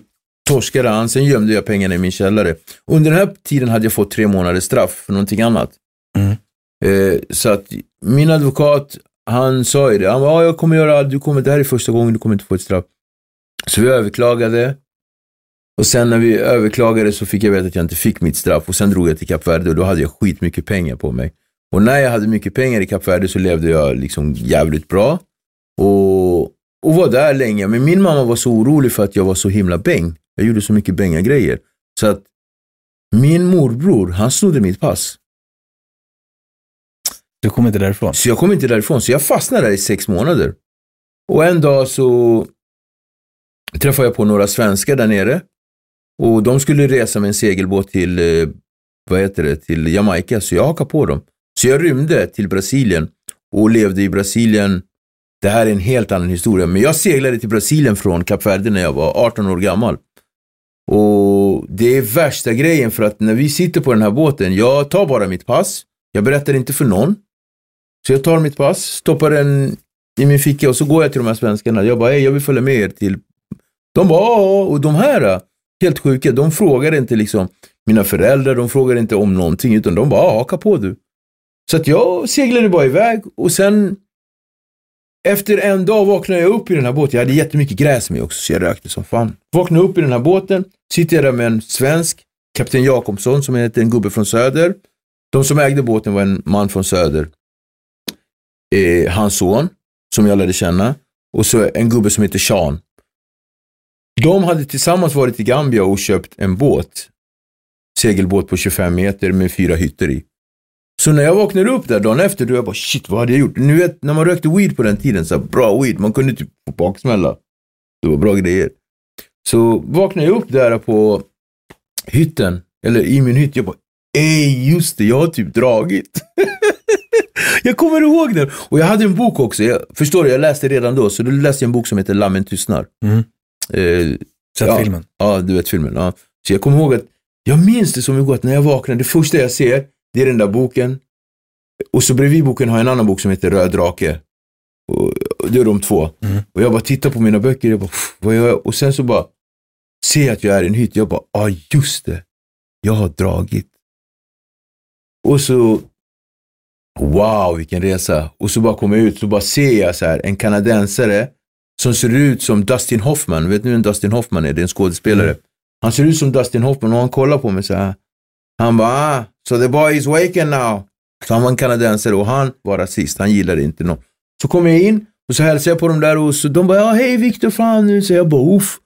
torskade han, sen gömde jag pengarna i min källare. Under den här tiden hade jag fått tre månaders straff för någonting annat. Mm. Eh, så att min advokat, han sa ju det, han bara, ja, jag kommer göra, du kommer, det här är första gången du kommer inte få ett straff. Så vi överklagade. Och sen när vi överklagade så fick jag veta att jag inte fick mitt straff och sen drog jag till Kap Verde och då hade jag skitmycket pengar på mig. Och när jag hade mycket pengar i Kap Verde så levde jag liksom jävligt bra. Och, och var där länge. Men min mamma var så orolig för att jag var så himla bäng. Jag gjorde så mycket bänga-grejer. Så att min morbror, han snodde mitt pass. Du kom inte därifrån? Så jag kom inte därifrån. Så jag fastnade där i sex månader. Och en dag så träffade jag på några svenskar där nere. Och de skulle resa med en segelbåt till, eh, vad heter det, till Jamaica. Så jag hakade på dem. Så jag rymde till Brasilien och levde i Brasilien. Det här är en helt annan historia. Men jag seglade till Brasilien från Kap Verde när jag var 18 år gammal. Och det är värsta grejen för att när vi sitter på den här båten, jag tar bara mitt pass. Jag berättar inte för någon. Så jag tar mitt pass, stoppar den i min ficka och så går jag till de här svenskarna. Jag bara, hej, jag vill följa med er till... De bara, ja, och de här, helt sjuka, de frågar inte liksom mina föräldrar, de frågar inte om någonting, utan de bara, haka på du. Så att jag seglade bara iväg och sen efter en dag vaknade jag upp i den här båten. Jag hade jättemycket gräs med också, så jag rökte som fan. Vaknade upp i den här båten, sitter jag där med en svensk, kapten Jakobsson, som heter en gubbe från Söder. De som ägde båten var en man från Söder. Eh, hans son, som jag lärde känna. Och så en gubbe som heter Sean. De hade tillsammans varit i Gambia och köpt en båt. Segelbåt på 25 meter med fyra hytter i. Så när jag vaknade upp där dagen efter, då jag bara shit, vad hade jag gjort? Nu vet, när man rökte weed på den tiden, så här, bra weed, man kunde typ få baksmälla. Det var bra grejer. Så vaknade jag upp där på hytten, eller i min hytt, jag bara ej, just det, jag har typ dragit. <laughs> jag kommer ihåg den. Och jag hade en bok också, jag, förstår du, jag läste redan då, så då läste jag en bok som heter Lammen tystnar. Mm. Eh, Sett Ja. filmen? Ja, du vet filmen. Ja. Så jag kommer ihåg att jag minns det som igår att när jag vaknar, det första jag ser, det är den där boken. Och så bredvid boken har jag en annan bok som heter Röd drake. Och, och det är de två. Mm. Och jag bara tittar på mina böcker, jag bara, "Pff, vad gör jag? Och sen så bara ser jag att jag är i en hytt. Jag bara, ja ah, just det. Jag har dragit. Och så, wow vilken resa. Och så bara kommer jag ut, så bara ser jag så här, en kanadensare som ser ut som Dustin Hoffman. Vet ni vem Dustin Hoffman är? Det är en skådespelare. Han ser ut som Dustin Hoffman och han kollar på mig så här. Han bara, ah, so the boy is waking now. Så han var en kanadensare och han var rasist. Han gillade inte någon. Så kommer jag in och så hälsar jag på dem där och så de bara, ja hej Viktor, fan nu. Så jag bara, uff.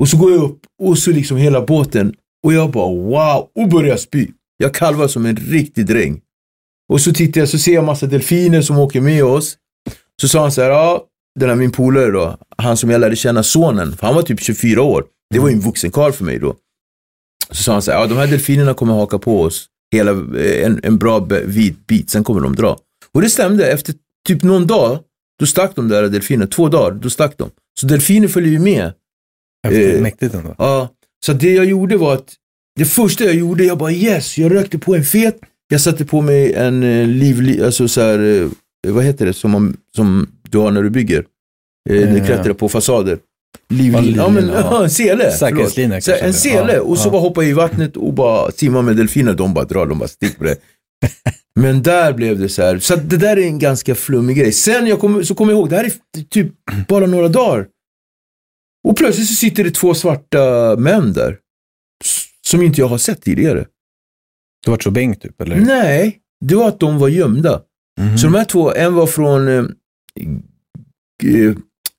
Och så går jag upp och så liksom hela båten och jag bara, wow, och börjar spy. Jag kalvar som en riktig dräng. Och så tittar jag så ser jag massa delfiner som åker med oss. Så sa han så här, ja, den här min polare då, han som jag lärde känna sonen, för han var typ 24 år. Det var ju en vuxen karl för mig då. Så sa han så här, ja de här delfinerna kommer haka på oss hela, eh, en, en bra vit bit, sen kommer de dra. Och det stämde, efter typ någon dag, då stack de där delfinerna, två dagar, då stack de. Så delfiner följer ju med. Häftigt, Eh, mäktigt ändå. Ja, så det jag gjorde var att det första jag gjorde, jag bara yes, jag rökte på en fet. Jag satte på mig en eh, livlig, alltså så här, eh, vad heter det som, man, som du har när du bygger? Eh, Eh, klättrar på fasader. Ja, Livlig, ja men ja. en sele. Säkerhetslina kanske En det. sele och så bara hoppa i vattnet och bara simma med delfiner. De bara drar, de bara stick på det. <laughs> Men där blev det så här. Så det där är en ganska flummig grej. Sen jag kom, så kommer jag ihåg, det här är typ bara några dagar. Och plötsligt så sitter det två svarta män där. Som inte jag har sett tidigare. Du var så bäng typ, eller? Nej, det var att de var gömda. Mhm. Så de här två, en var från eh,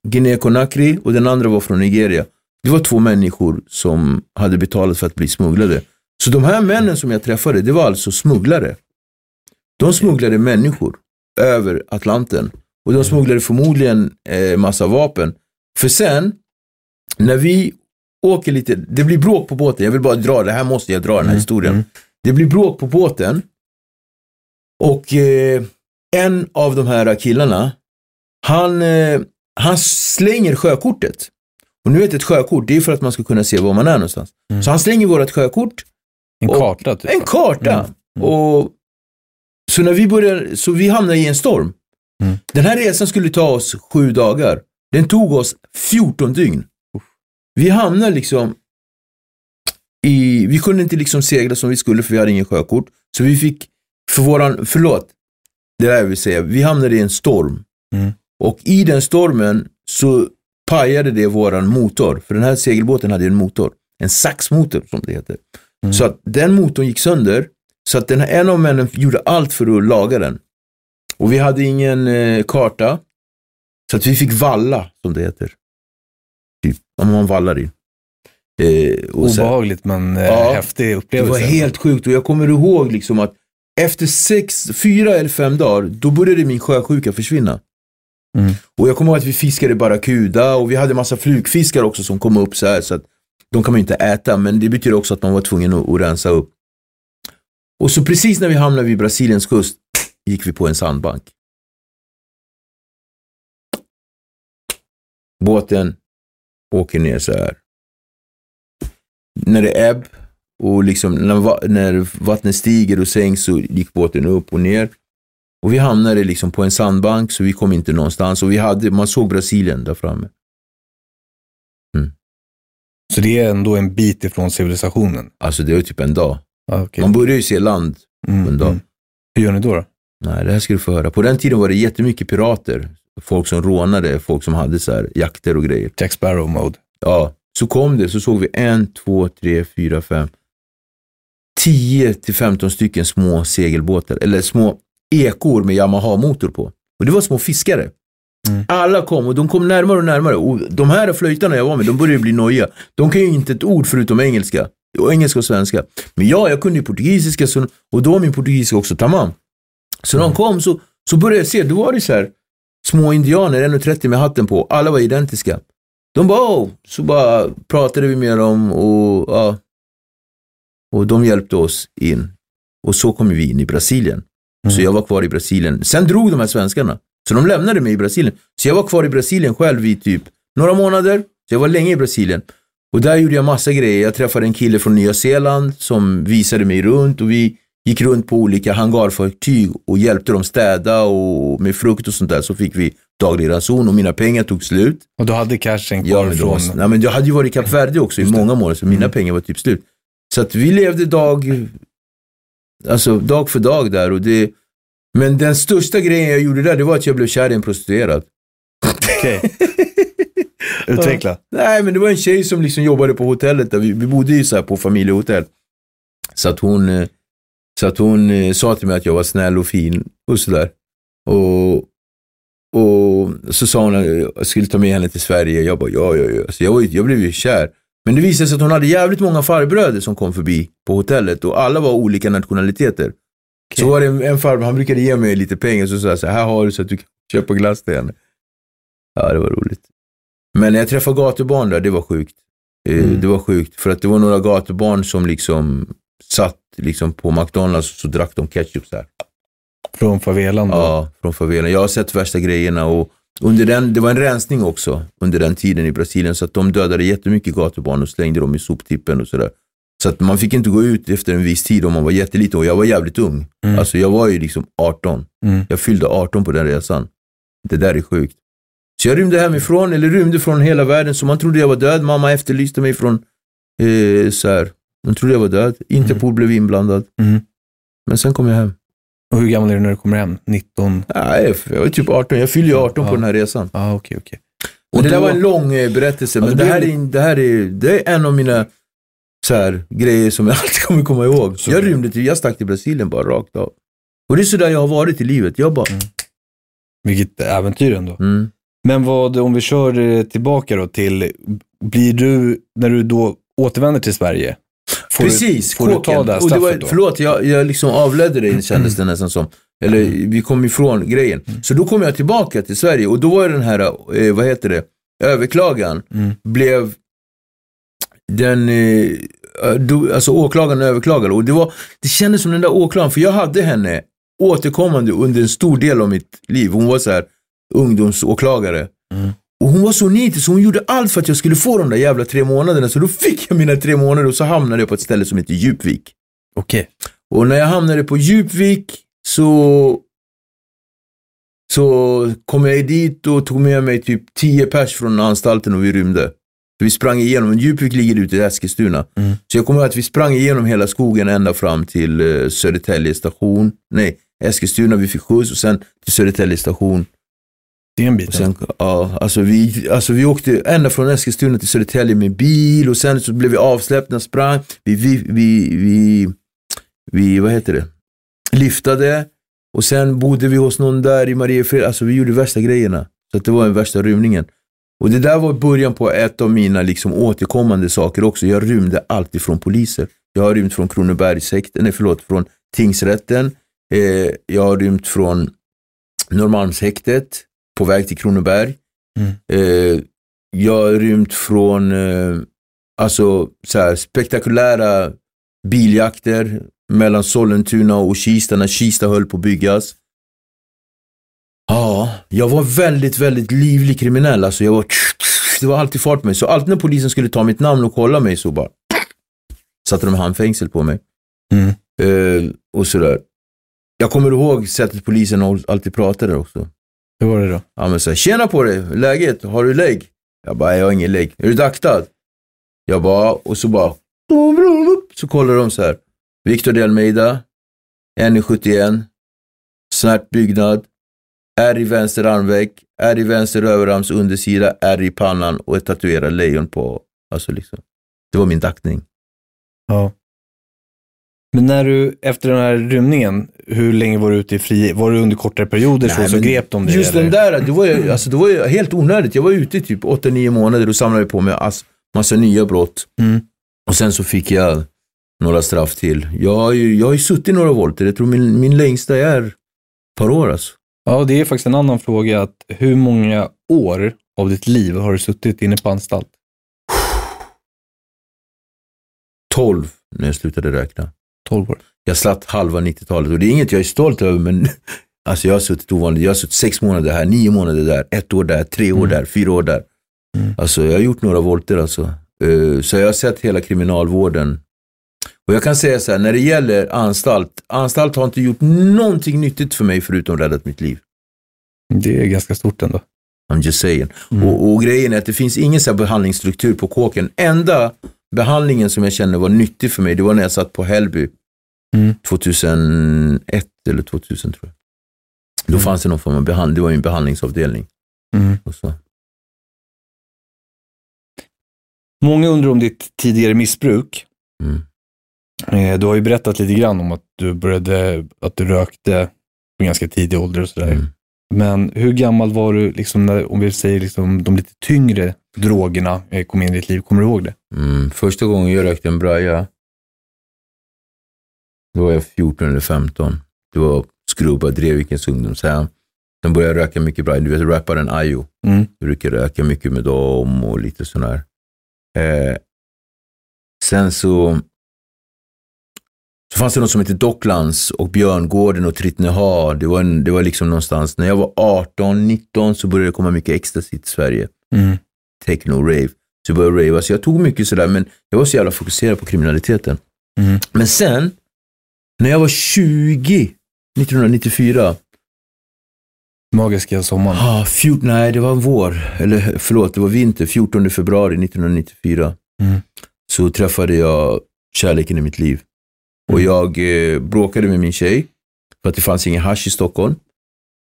Guinea-Conakry och den andra var från Nigeria. Det var två människor som hade betalat för att bli smugglade. Så de här männen som jag träffade, det var alltså smugglare. De smugglade människor över Atlanten. Och de smugglade förmodligen eh, massa vapen. För sen, när vi åker lite, det blir bråk på båten. Jag vill bara dra, det här måste jag dra den här historien. mm. Det blir bråk på båten. Och eh, en av de här killarna, han, eh, han slänger sjökortet. Och nu vet ett sjökort, det är för att man ska kunna se var man är någonstans. Mm. Så han slänger vårt sjökort, En karta typ? en karta. Mm. Mm. Och, så när vi började, så vi hamnade i en storm. Mm. Den här resan skulle ta oss sju dagar. Den tog oss 14 dygn. Vi hamnade liksom i, vi kunde inte liksom segla som vi skulle för vi hade ingen sjökort. Så vi fick, för våran, förlåt, det där jag vill säga, vi hamnade i en storm. Mm. Och i den stormen så pajade det våran motor. För den här segelbåten hade en motor. En saxmotor som det heter. Mm. Så att den motorn gick sönder. Så att den här, en av männen gjorde allt för att laga den. Och vi hade ingen eh, karta. Så att vi fick valla, som det heter. Typ, om man vallar i. Eh, Obehagligt men eh, Ja, häftig det upplevelse. var helt sjukt och jag kommer ihåg liksom att efter sex, fyra eller fem dagar, då började min sjösjuka försvinna. Mm. Och jag kommer ihåg att vi fiskade barracuda och vi hade massa flugfiskar också som kom upp så här. Så att de kan man ju inte äta, men det betyder också att man var tvungen att, att rensa upp. Och så precis när vi hamnade vid Brasiliens kust gick vi på en sandbank. Båten åker ner så här. När det är ebb och liksom när, va- när vattnet stiger och sänks så gick båten upp och ner. Och vi hamnade liksom på en sandbank så vi kom inte någonstans och vi hade, man såg Brasilien där framme. Så det är ändå en bit ifrån civilisationen? Alltså det var typ en dag. Ja, okej. Man började ju se land. Mm, en dag. mm. Hur gör ni då? då? Nej, det här ska du få höra. På den tiden var det jättemycket pirater. Folk som rånade, folk som hade så här jakter och grejer. Jack Sparrow-mode? Ja, så kom det, så såg vi en, två, tre, fyra, fem, 10 till 15 stycken små segelbåtar, eller små ekor med Yamaha-motor på. Och det var små fiskare. Mm. Alla kom och de kom närmare och närmare. Och de här flöjtarna jag var med, de började bli nojiga. De kan ju inte ett ord förutom engelska. Och engelska och svenska. Men ja, jag kunde ju portugisiska så, och då var min portugisiska också tamam. Så när de kom så, så började jag se, då var det så här små indianer, 1,30 med hatten på. Alla var identiska. De bara, oh. så bara pratade vi med dem och, ja. och de hjälpte oss in. Och så kom vi in i Brasilien. Så Mm. jag var kvar i Brasilien. Sen drog de här svenskarna. Så de lämnade mig i Brasilien. Så jag var kvar i Brasilien själv i typ några månader. Så jag var länge i Brasilien. Och där gjorde jag massa grejer. Jag träffade en kille från Nya Zeeland som visade mig runt och vi gick runt på olika hangarfartyg och hjälpte dem städa och med frukt och sånt där. Så fick vi daglig ranson och mina pengar tog slut. Och du hade cashen Ja, kvar men, från... nej, men jag hade ju varit i Kap Verde också i många månader, så mina Mm. pengar var typ slut. Så att vi levde dag, alltså dag för dag där. Och det, men den största grejen jag gjorde där, det var att jag blev kär i en prostituerad. Okej. <laughs> Utveckla. Nej, men det var en tjej som liksom jobbade på hotellet. Där vi, vi bodde ju så här på familjehotell. Så att hon, eh, så att hon eh, sa till mig att jag var snäll och fin och sådär. Och, och så sa hon att jag skulle ta med henne till Sverige. Jag bara, ja, ja, ja. Så jag, var, jag blev ju kär. Men det visade sig att hon hade jävligt många farbröder som kom förbi på hotellet och alla var olika nationaliteter. Så var det en, en farbror, han brukade ge mig lite pengar så sa jag så här, här har du så att du kan köpa glass till henne. Ja, det var roligt. Men när jag träffade gatubarn där, det var sjukt. Eh, Mm. Det var sjukt, för att det var några gatubarn som liksom satt liksom på McDonalds och så drack de ketchup så här. Från favelan då? Ja, från favelan. Jag har sett värsta grejerna och under den, det var en rensning också under den tiden i Brasilien så att de dödade jättemycket gatubarn och slängde dem i soptippen och sådär. Så att man fick inte gå ut efter en viss tid om man var jätteliten och jag var jävligt ung. Mm. Alltså jag var ju liksom 18. Mm. Jag fyllde 18 på den resan. Det där är sjukt. Så jag rymde hemifrån, eller rymde från hela världen, så man trodde jag var död. Mamma efterlyste mig från, eh, så här. De trodde jag var död. Interpol blev inblandad. Mm. Men sen kom jag hem. Och hur gammal är du när du kommer hem? 19? Nej, jag var typ 18. Jag fyllde ju 18 Ja. på den här resan. Ja, ah, okej. Och Och det där då- var en lång eh, berättelse, men Ja, det, det här är, det här är, det är en av mina så här, grejer som jag <laughs> alltid kommer komma ihåg. Så- jag rymde till, jag stack till Brasilien bara rakt av. Och det är sådär jag har varit i livet. Jag bara, Vilket äventyr ändå. mm. Men vad, om vi kör eh, tillbaka då till, blir du, när du då återvänder till Sverige, får Precis, du, får du ta kåken. det här Och det var, då? Förlåt, jag, jag liksom avledde dig kändes det nästan som. Eller vi kom ifrån grejen. Mm. Så då kom jag tillbaka till Sverige och då var den här, eh, vad heter det, överklagan Mm. blev den, eh, då, alltså åklagaren överklagade och det var, det kändes som den där åklagaren, för jag hade henne återkommande under en stor del av mitt liv. Hon var så här ungdomsåklagare. Och hon var så nitisk, så hon gjorde allt för att jag skulle få de där jävla tre månaderna. Så då fick jag mina tre månader och så hamnade jag på ett ställe som heter Djupvik. Okej. Och när jag hamnade på Djupvik så, så kom jag dit och tog med mig typ 10 pers från anstalten och vi rymde. Så vi sprang igenom, Djupvik ligger ute i Eskilstuna. Mm. Så jag kommer ihåg att vi sprang igenom hela skogen ända fram till eh, Södertälje station. Nej, Eskilstuna, vi fick skjuts och sen till Södertälje station. Det är en Och bit. sen, ja, alltså, vi, alltså vi åkte ända från Eskilstuna till Södertälje med bil och sen så blev vi avsläppta, sprang. Vi, vi, vi, vi, vi, vad heter det, liftade och sen bodde vi hos någon där i Mariefred. Alltså vi gjorde värsta grejerna. Så det var den värsta rymningen. Och det där var början på ett av mina liksom återkommande saker också. Jag rymde alltid från poliser. Jag har rymt från Kronobergshäkten, nej förlåt, från tingsrätten. Eh, jag har rymt från Norrmalmshäktet på väg till Kronoberg. Mm. Eh, jag har rymt från eh, alltså, så här, spektakulära biljakter mellan Sollentuna och Kista när Kista höll på att byggas. Ja, jag var väldigt, väldigt livlig kriminell. Alltså jag var, det var alltid fart på mig. Så alltid när polisen skulle ta mitt namn och kolla mig så bara satte de handfängsel på mig. Mm. Eh, och sådär. Jag kommer ihåg sättet polisen alltid pratade också. Hur var det då? Ja men tjena på dig, läget, har du lägg? Jag bara, jag har ingen lägg. Är du daktad? Jag bara, och så bara, så kollar de så här. Victor de Almeida, 1,71, snärt byggnad, är i vänster armveck, är i vänster överarms undersida, är i pannan och ett tatuerat lejon på, alltså liksom. Det var min daktning. Ja. Men när du, efter den här rymningen, hur länge var du ute i fri? Var du under kortare perioder så, Nej, så men grep de dig? Just eller? den där, det var, ju, alltså, det var ju helt onödigt. Jag var ute i typ 8-9 månader och samlade på mig ass, massa nya brott. Mm. Och sen så fick jag några straff till. Jag har ju, jag har ju suttit några volter. Jag tror min, min längsta är ett par år alltså. Ja, det är faktiskt en annan fråga. Att hur många år av ditt liv har du suttit inne på anstalt? 12 när jag slutade räkna. 12 år. Jag slatt halva 90-talet och det är inget jag är stolt över men <laughs> alltså jag har suttit ovanligt. Jag har suttit sex månader här, nio månader där, ett år där, tre år Mm. där, fyra år där. Mm. Alltså jag har gjort några volter alltså. Eh, Så jag har sett hela kriminalvården. Och jag kan säga så här, när det gäller anstalt, anstalt har inte gjort någonting nyttigt för mig förutom räddat mitt liv. Det är ganska stort ändå. I'm just saying. Mm. Och, och grejen är att det finns ingen så behandlingsstruktur på kåken. Enda behandlingen som jag kände var nyttig för mig, det var när jag satt på Hällby. Mm. 2001 eller 2000 tror jag. Då Mm. fanns det någon form av behandling, det var ju en behandlingsavdelning. Mm. Och så. Många undrar om ditt tidigare missbruk. Mm. Eh, Du har ju berättat lite grann om att du började, att du rökte på ganska tidig ålder och sådär. Mm. Men hur gammal var du, liksom, när, om vi säger liksom, de lite tyngre drogerna eh, kom in i ditt liv? Kommer du ihåg det? Mm. Första gången jag rökte en braja, då var jag 14 eller 15. Det var Skrubba, Drevvikens ungdomshem. Sen började röka mycket braja. Du vet rapparen Ayo. Mm. Jag brukar röka mycket med dem och lite sån här. Eh, sen så, så fanns det något som hette Docklands och Björngården och Trittneha. Det var, en, det var liksom någonstans, när jag var 18, 19 så började det komma mycket ecstasy till Sverige. Mm. Techno, rave. Så jag började rave. Så jag tog mycket sådär, men jag var så jävla fokuserad på kriminaliteten. Mm. Men sen, när jag var 20, 1994, Magiska sommaren. Ah, fjort, nej, det var vår. Eller förlåt, det var vinter. 14 februari 1994. Mm. Så träffade jag kärleken i mitt liv. Och Mm. jag eh, bråkade med min tjej. För att det fanns ingen hasch i Stockholm.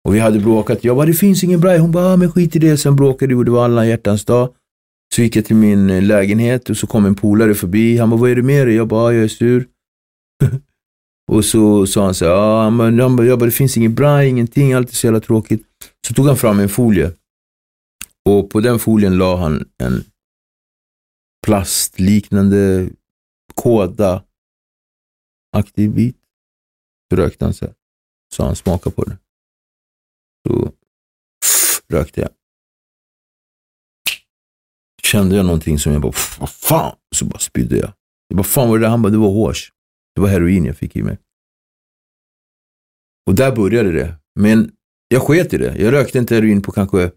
Och vi hade bråkat. Jag bara, det finns ingen braj. Hon bara, ah, men skit i det. Sen bråkade vi och det var alla hjärtans dag. Så gick jag till min eh, lägenhet och så kom en polare förbi. Han bara, vad är det med dig? Jag bara, jag är sur. <laughs> och så sa han så här, ja, men, han bara, jag bara, det finns ingen bra, ingenting, allt är så jävla tråkigt. Så tog han fram en folie. Och på den folien la han en plastliknande kåda aktiv bit. Så rökte han så här. Så han smaka på det. Så rökte jag. Kände jag någonting som jag bara, vad fan? Så bara spydde jag. Jag bara, fan var det där? Han bara, det var hårs. Det var heroin jag fick i mig. Och där började det. Men jag sket i det. Jag rökte inte heroin på kanske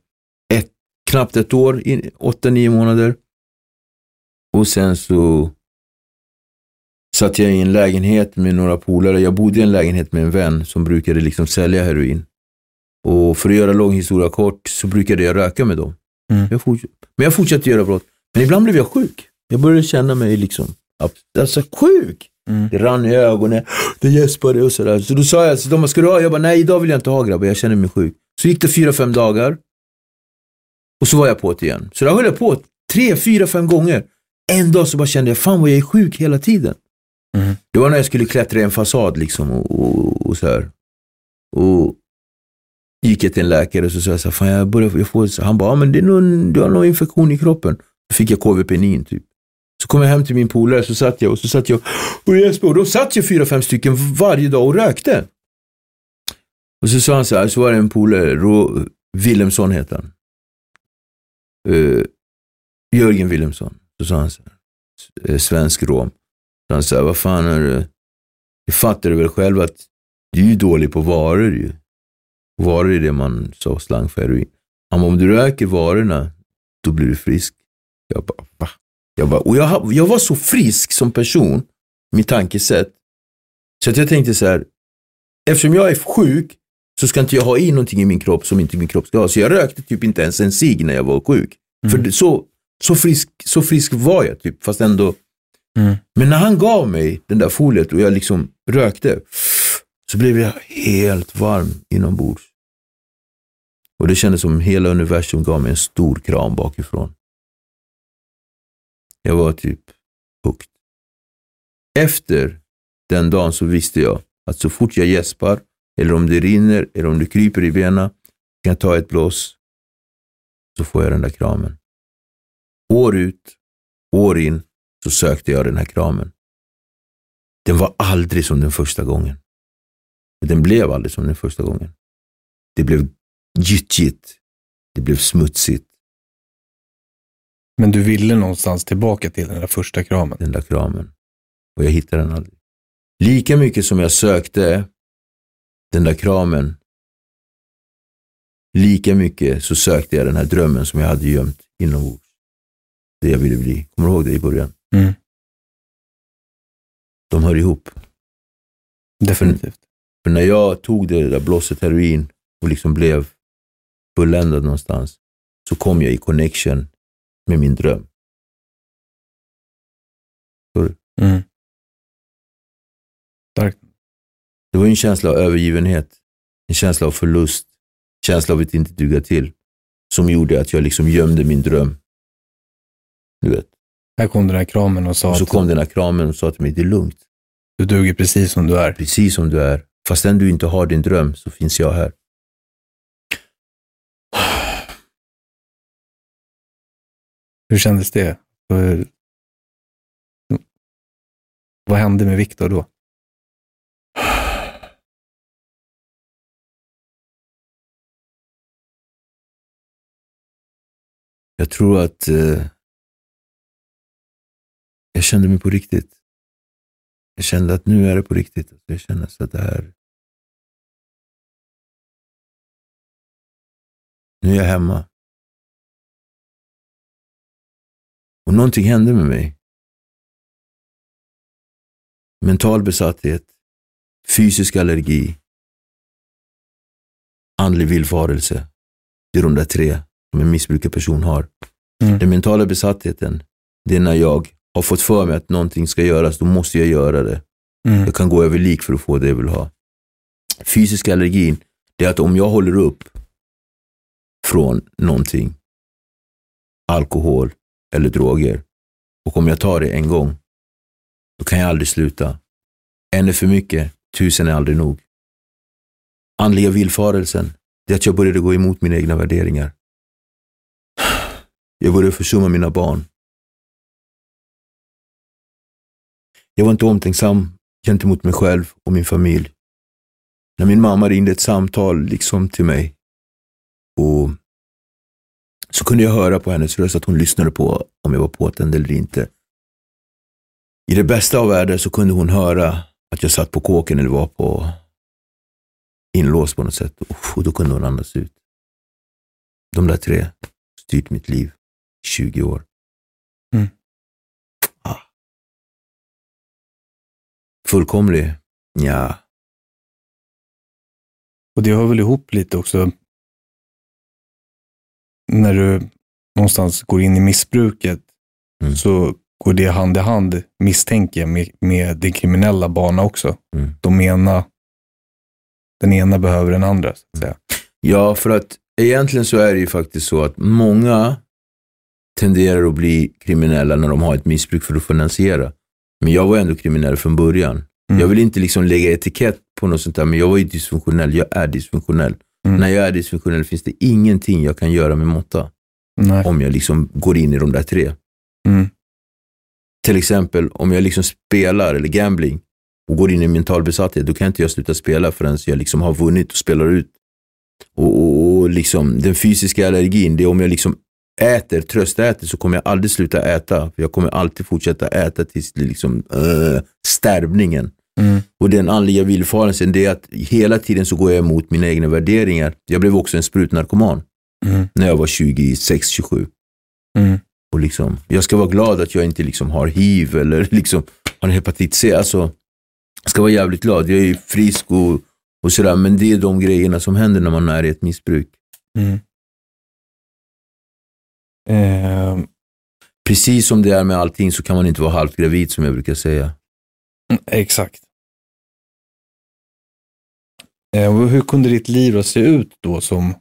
ett, knappt ett år, åtta, nio månader. Och sen så satt jag i en lägenhet med några polare. Jag bodde i en lägenhet med en vän som brukade liksom sälja heroin. Och för att göra lång historia kort så brukade jag röka med dem. Mm. Jag men jag fortsatte göra brott. Men ibland blev jag sjuk. Jag började känna mig liksom, alltså sjuk. Mm. Det rann i ögonen, det gäspade och sådär. Så då sa jag, så de ska du ha? Jag bara, nej idag vill jag inte ha grabbar, jag känner mig sjuk. Så gick det fyra, fem dagar. Och så var jag på det igen. Så där höll jag på tre, fyra, fem gånger. En dag så bara kände jag, fan vad jag är sjuk hela tiden. Mm. Det var när jag skulle klättra i en fasad liksom och, och, och så här. Och gick jag till en läkare och så sa jag så här, fan jag börjar jag får så Han bara, ja, men det är någon, du har någon infektion i kroppen. Så fick jag KVP-9 typ. Så kom jag hem till min polare så satt jag och så satt jag och Jesper Och då satt jag fyra, fem stycken varje dag och rökte. Och så sa han så här, så var det en polare, Willemsson Wilhelmsson heter han. Uh, Jörgen Wilhelmsson. Så sa han så här, eh, svensk rom. Så han sa, vad fan är det? Det fattar du väl själv att du är ju dålig på varor ju. Varor är det man sa slang för heroin. Han om du röker varorna, då blir du frisk. Jag bara, va? Jag, bara, och jag, jag var så frisk som person, mitt tankesätt, så att jag tänkte så här, eftersom jag är sjuk så ska inte jag ha i någonting i min kropp som inte min kropp ska ha. Så jag rökte typ inte ens en cigg när jag var sjuk. Mm. För så, så, frisk, så frisk var jag, typ, fast ändå. Mm. Men när han gav mig den där foliet och jag liksom rökte, så blev jag helt varm inombords. Och det kändes som hela universum gav mig en stor kram bakifrån. Jag var typ hooked. Efter den dagen så visste jag att så fort jag gäspar, eller om det rinner, eller om det kryper i benen, kan jag ta ett blås, så får jag den där kramen. År ut, år in, så sökte jag den här kramen. Den var aldrig som den första gången. Den blev aldrig som den första gången. Det blev gyttjigt. Det blev smutsigt. Men du ville någonstans tillbaka till den där första kramen? Den där kramen. Och jag hittade den aldrig. Lika mycket som jag sökte den där kramen, lika mycket så sökte jag den här drömmen som jag hade gömt inombords. Det jag ville bli. Kommer du ihåg det i början? Mm. De hör ihop. Definitivt. För när jag tog det där blåset heroin och liksom blev fulländad någonstans, så kom jag i connection med min dröm. Mm. Det var en känsla av övergivenhet, en känsla av förlust, en känsla av att inte duga till, som gjorde att jag liksom gömde min dröm. Du vet. Här kom den här kramen och sa och så att kom den här kramen och sa till mig, det är lugnt. du duger precis som du är. Precis som du är. Fastän du inte har din dröm så finns jag här. Hur kändes det? Vad hände med Viktor då? Jag tror att eh, jag kände mig på riktigt. Jag kände att nu är det på riktigt. Alltså, jag kände att det här... Nu är jag hemma. Och någonting hände med mig. Mental besatthet, fysisk allergi, andlig villfarelse. Det är de där tre som en missbrukarperson har. Mm. Den mentala besattheten, det är när jag har fått för mig att någonting ska göras, då måste jag göra det. Mm. Jag kan gå över lik för att få det jag vill ha. Fysisk allergin, det är att om jag håller upp från någonting, alkohol, eller droger. Och om jag tar det en gång, då kan jag aldrig sluta. En är för mycket, tusen är aldrig nog. Andliga villfarelsen, det är att jag började gå emot mina egna värderingar. Jag började försumma mina barn. Jag var inte omtänksam gentemot mig själv och min familj. När min mamma ringde ett samtal liksom till mig och så kunde jag höra på hennes röst att hon lyssnade på om jag var påtänd eller inte. I det bästa av världar så kunde hon höra att jag satt på kåken eller var på inlåst på något sätt och då kunde hon andas ut. De där tre styrt mitt liv i 20 år. Mm. Ah. Fullkomlig? Ja. Och det hör väl ihop lite också när du någonstans går in i missbruket Mm. så går det hand i hand, misstänker jag, med, med din kriminella bana också. Mm. De ena, den ena behöver den andra, så att säga. Ja, för att egentligen så är det ju faktiskt så att många tenderar att bli kriminella när de har ett missbruk för att finansiera. Men jag var ändå kriminell från början. Mm. Jag vill inte liksom lägga etikett på något sånt där, men jag var ju dysfunktionell. Jag är dysfunktionell. Mm. När jag är dysfunktionell finns det ingenting jag kan göra med måtta. Nej. Om jag liksom går in i de där tre. Mm. Till exempel om jag liksom spelar eller gambling och går in i mental besatthet, då kan inte jag sluta spela förrän jag liksom har vunnit och spelar ut. Och, och, och liksom, den fysiska allergin, det är om jag liksom äter, tröstäter, så kommer jag aldrig sluta äta. För jag kommer alltid fortsätta äta tills det liksom, uh, stärvningen. Mm. Och den andliga villfarelsen, det är att hela tiden så går jag emot mina egna värderingar. Jag blev också en sprutnarkoman Mm. när jag var 26-27. Mm. Och liksom, jag ska vara glad att jag inte liksom har hiv eller <laughs> liksom har hepatit C. Alltså, jag ska vara jävligt glad. Jag är frisk och, och sådär. Men det är de grejerna som händer när man är i ett missbruk. Mm. Eh, Precis som det är med allting så kan man inte vara halvt gravid som jag brukar säga. exakt. Eh, och hur kunde ditt liv då se ut då som,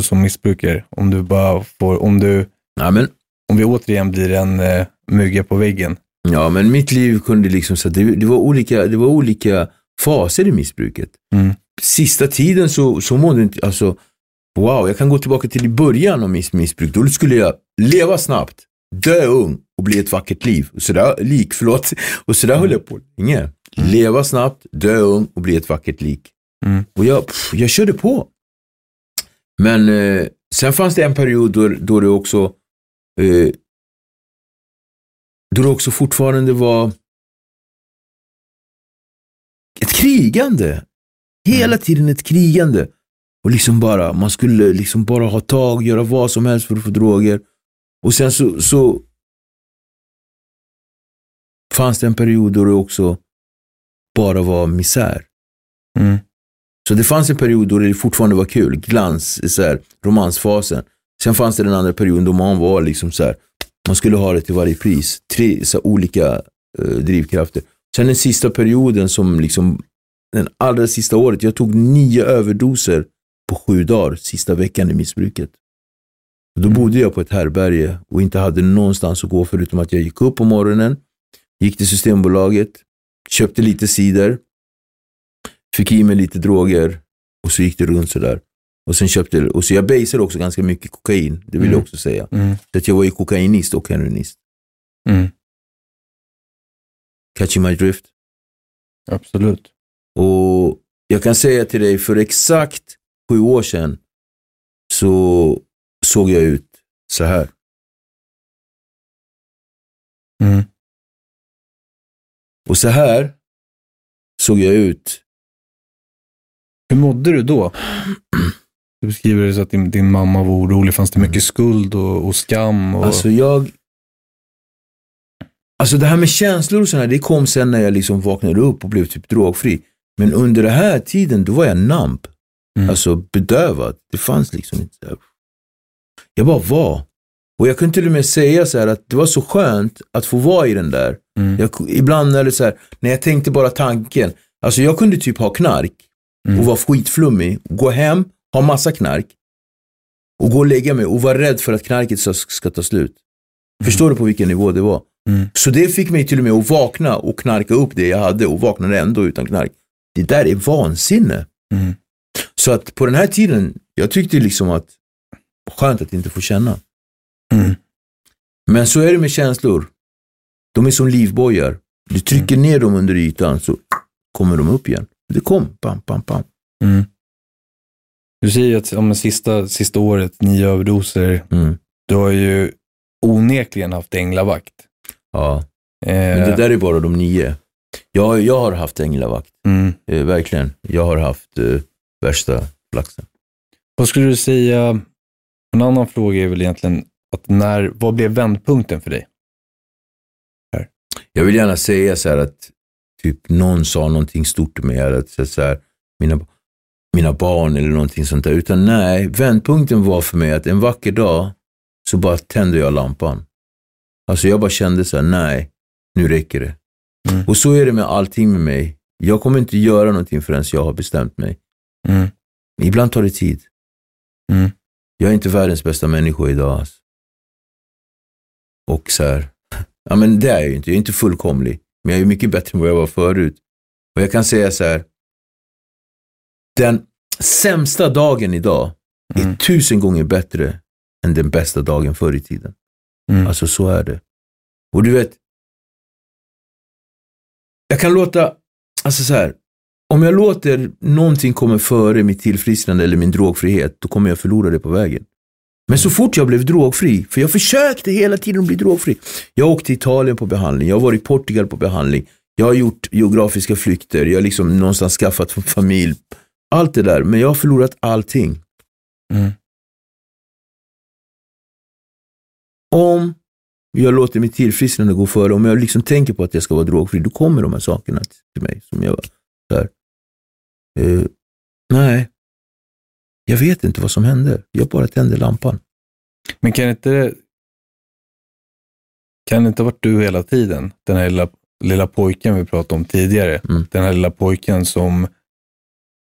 som missbrukare? Om du bara får, om du, Ja men, om vi återigen blir en eh, mygga på väggen. ja, men mitt liv kunde liksom, så det, det, var olika, det var olika faser i missbruket. Mm. Sista tiden så, så mådde inte, alltså, wow, jag kan gå tillbaka till i början av mitt missbruk. Då skulle jag leva snabbt, dö ung och bli ett vackert liv. Och sådär, lik, förlåt. Och sådär höll jag på länge. Leva snabbt, dö ung och bli ett vackert lik. Mm. Och jag, pff, jag körde på. Men eh, sen fanns det en period då, då det också eh, då det också fortfarande var ett krigande. Hela tiden ett krigande. Och liksom bara, man skulle liksom bara ha tag, göra vad som helst för att få droger. Och sen så, så fanns det en period då det också bara var misär. Mm. Så det fanns en period då det fortfarande var kul, glans, så här, romansfasen. Sen fanns det den andra perioden då man var liksom så här, man skulle ha det till varje pris. Tre så här, olika eh, drivkrafter. Sen den sista perioden som liksom, den allra sista året, jag tog nio överdoser på sju dagar, sista veckan i missbruket. Då bodde jag på ett härberge och inte hade någonstans att gå förutom att jag gick upp på morgonen, gick till Systembolaget, köpte lite cider, fick i mig lite droger och så gick det runt sådär. Och sen köpte, och så jag baseade också ganska mycket kokain, det vill Mm. jag också säga. Mm. Så att jag var ju kokainist och heroinist. Mm. Catching my drift. Absolut. Och jag kan säga till dig, för exakt sju år sedan så såg jag ut så här. Mm. Och så här såg jag ut. Hur mådde du då? Du beskriver det så att din, din mamma var orolig. Fanns det mycket skuld och, och skam? Och... Alltså jag... Alltså det här med känslor och sådär, det kom sen när jag liksom vaknade upp och blev typ drogfri. Men under den här tiden, då var jag namp. Mm. Alltså bedövad. Det fanns liksom inte. Jag bara var. Och jag kunde till och med säga så här att det var så skönt att få vara i den där. Mm. Jag, ibland när det så här, när jag tänkte bara tanken. Alltså jag kunde typ ha knark Mm. och vara skitflummig, gå hem, ha massa knark och gå och lägga mig och vara rädd för att knarket ska, ska ta slut. Förstår du på vilken nivå det var? Mm. Så det fick mig till och med att vakna och knarka upp det jag hade och vaknade ändå utan knark. Det där är vansinne. Mm. Så att på den här tiden, jag tyckte liksom att skönt att inte få känna. Mm. Men så är det med känslor. De är som livbojar. Du trycker ner dem under ytan så kommer de upp igen. Det kom, pam, pam, pam. Mm. Du säger att om sista, sista året, nio överdoser, Mm. du har ju onekligen haft änglavakt. Ja, Eh, men det där är bara de nio. Jag, jag har haft änglavakt, mm. eh, verkligen. Jag har haft eh, värsta flaxen. Vad skulle du säga, en annan fråga är väl egentligen, att när, vad blev vändpunkten för dig? Jag vill gärna säga så här att typ någon sa någonting stort till mig, att så här, mina, mina barn eller någonting sånt där. Utan nej, vändpunkten var för mig att en vacker dag så bara tände jag lampan. Alltså jag bara kände så här, nej, nu räcker det. Mm. Och så är det med allting med mig. Jag kommer inte göra någonting förrän jag har bestämt mig. Mm. Ibland tar det tid. Mm. Jag är inte världens bästa människa idag. Alltså. Och så här, <laughs> ja men det är jag ju inte. Jag är inte fullkomlig. Men jag är mycket bättre än vad jag var förut. Och jag kan säga så här, den sämsta dagen idag är Mm. tusen gånger bättre än den bästa dagen förr i tiden. Mm. Alltså så är det. Och du vet, jag kan låta, alltså så här, om jag låter någonting komma före mitt tillfrisknande eller min drogfrihet, då kommer jag förlora det på vägen. Men så fort jag blev drogfri, för jag försökte hela tiden att bli drogfri. Jag åkte till Italien på behandling, jag har varit i Portugal på behandling, jag har gjort geografiska flykter, jag har liksom någonstans skaffat familj. Allt det där, men jag har förlorat allting. Mm. Om jag låter mitt tillfrisknande gå före, om jag liksom tänker på att jag ska vara drogfri, då kommer de här sakerna till mig. Som jag, där. Eh, nej, jag vet inte vad som hände. Jag bara tände lampan. Men kan inte kan det inte ha varit du hela tiden? Den här lilla, lilla pojken vi pratade om tidigare. Mm. Den här lilla pojken som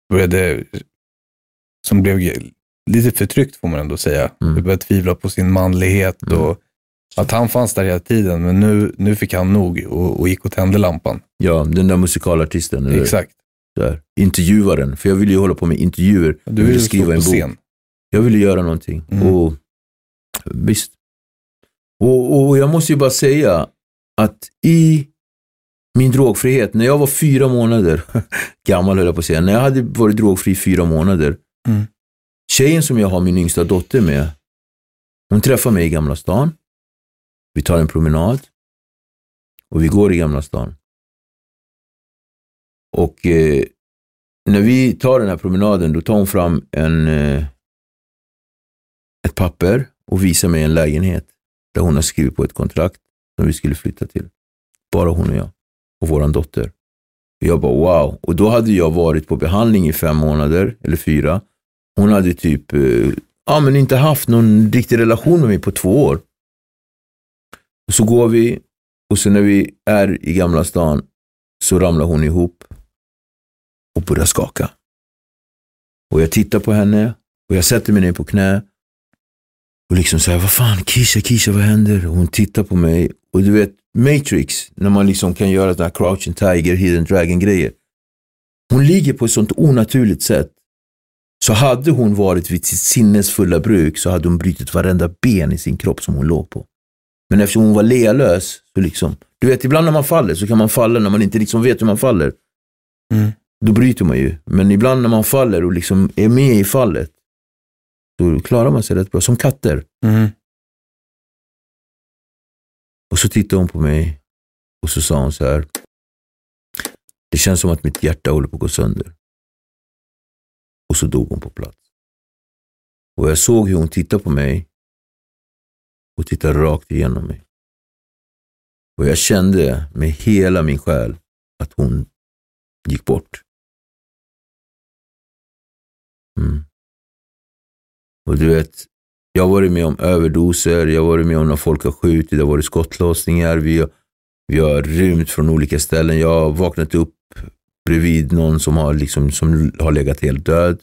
började, som blev lite förtryckt får man ändå säga. Mm. Började tvivla på sin manlighet Mm. och att han fanns där hela tiden. Men nu, nu fick han nog och, och gick och tände lampan. Ja, den där musikalartisten. eller Exakt. Där. Intervjuaren, för jag ville ju hålla på med intervjuer. Du ville skriva på en bok. scen. Jag ville göra någonting. Mm. Och visst. Och, och jag måste ju bara säga att i min drogfrihet, när jag var fyra månader, <laughs> gammal höll jag på att säga, när jag hade varit drogfri fyra månader, Mm. tjejen som jag har min yngsta dotter med, hon träffar mig i Gamla stan. Vi tar en promenad och vi går i Gamla stan. Och eh, när vi tar den här promenaden, då tar hon fram en, eh, ett papper och visar mig en lägenhet där hon har skrivit på ett kontrakt som vi skulle flytta till. Bara hon och jag och våran dotter. Och jag bara wow. Och då hade jag varit på behandling i fem månader, eller fyra. Hon hade typ, eh, ja men inte haft någon riktig relation med mig på två år. Och så går vi och så när vi är i Gamla stan så ramlar hon ihop och börjar skaka. Och jag tittar på henne och jag sätter mig ner på knä och liksom säger, vad fan, Kisha, Kisha, vad händer? Och hon tittar på mig och du vet, Matrix, när man liksom kan göra den här Crouching Tiger, Hidden Dragon-grejer. Hon ligger på ett sånt onaturligt sätt. Så hade hon varit vid sitt sinnesfulla bruk så hade hon brutit varenda ben i sin kropp som hon låg på. Men eftersom hon var lealös, så liksom, du vet ibland när man faller så kan man falla när man inte liksom vet hur man faller. Mm. Då bryter man ju. Men ibland när man faller och liksom är med i fallet, då klarar man sig rätt bra. Som katter. Mm. Och så tittade hon på mig och så sa hon så här. Det känns som att mitt hjärta håller på att gå sönder. Och så dog hon på plats. Och jag såg hur hon tittade på mig och tittade rakt igenom mig. Och jag kände med hela min själ att hon gick bort. Mm. Och du vet, jag har varit med om överdoser, jag har varit med om när folk har skjutit, det har varit skottlossningar, vi har, vi har rymt från olika ställen. Jag har vaknat upp bredvid någon som har, liksom, som har legat helt död.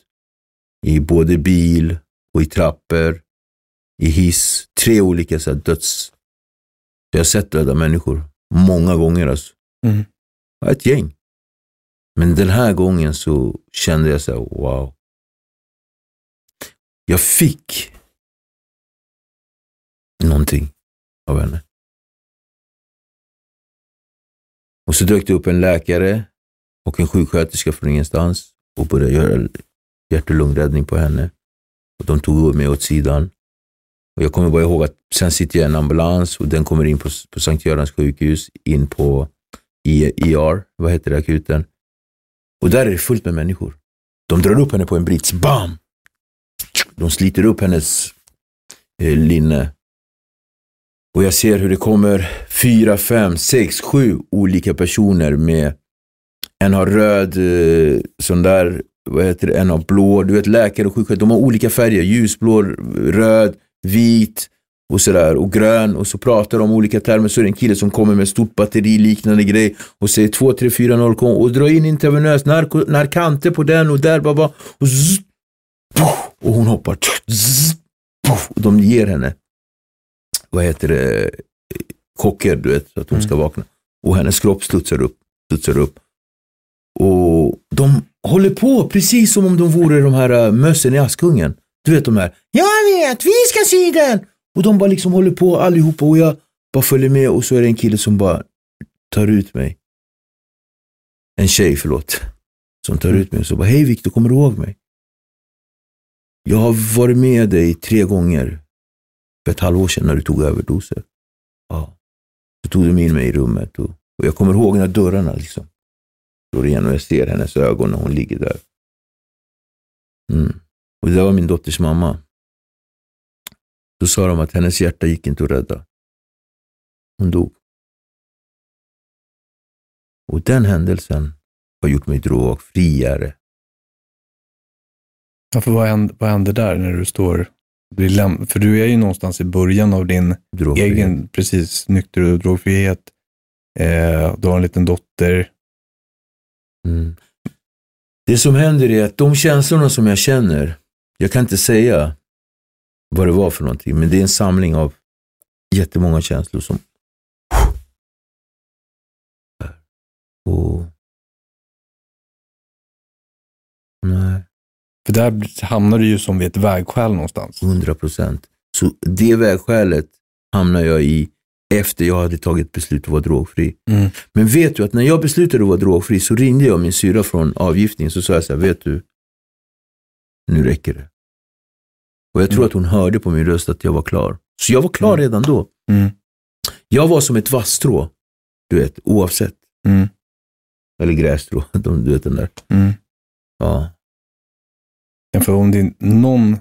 I både bil och i trappor, i hiss. Tre olika så här, döds... Jag har sett döda människor många gånger. Alltså. Mm. Ett gäng. Men den här gången så kände jag så här, wow. Jag fick någonting av henne. Och så dök det upp en läkare och en sjuksköterska från ingenstans och började göra hjärt och lungräddning på henne. Och de tog mig åt sidan. Och jag kommer bara ihåg att sen sitter jag i en ambulans och den kommer in på, på Sankt Görans sjukhus, in på e-, IR, vad heter det, akuten. Och där är det fullt med människor. De drar upp henne på en brits, bam! De sliter upp hennes eh, linne. Och jag ser hur det kommer fyra, fem, sex, sju olika personer med en har röd, eh, sån där, vad heter det, en har blå. Du vet läkare och sjuksköterskor, de har olika färger. Ljusblå, röd, vit och sådär och grön och så pratar de om olika termer så är det en kille som kommer med stort batteri liknande grej och säger 2, 3, 4, 0 och dra in intravenöst narko, narkanter på den och där bara och zzz, och hon hoppar och de ger henne vad heter det chocker du vet så att hon ska vakna och hennes kropp studsar upp studsar upp och de håller på precis som om de vore de här äh, mössen i Askungen. Du vet de här, jag vet, vi ska se den! Och de bara liksom håller på allihopa och jag bara följer med och så är det en kille som bara tar ut mig. En tjej, förlåt. Som tar ut mig och så bara, hej Viktor, kommer du ihåg mig? Jag har varit med dig tre gånger för ett halvår sedan när du tog överdoser. Ja. Så tog de in mig i rummet och, och jag kommer ihåg när dörrarna liksom slår igen och jag ser hennes ögon när hon ligger där. Mm. Och det där var min dotters mamma. Då sa de att hennes hjärta gick inte att rädda. Hon dog. Och den händelsen har gjort mig drogfriare. Ja, för vad, händer, vad händer där när du står... blir För du är ju någonstans i början av din Drogfrihet. egen, precis, nykter och drogfrihet. Eh, du har en liten dotter. Mm. Det som händer är att de känslorna som jag känner, jag kan inte säga vad det var för någonting, men det är en samling av jättemånga känslor som... Och... För där hamnar du ju som vid ett vägskäl någonstans. 100 procent. Så det vägskälet hamnar jag i efter jag hade tagit beslut att vara drogfri. Mm. Men vet du att när jag beslutade att vara drogfri så ringde jag min syra från avgiftning så sa jag så här, vet du, nu räcker det. Och jag tror Mm. att hon hörde på min röst att jag var klar. Så jag var klar Mm. redan då. Mm. Jag var som ett vasstrå, du vet, oavsett. Mm. Eller grässtrå, <laughs> du vet den där. Mm. Ja. Ja, för om det någon,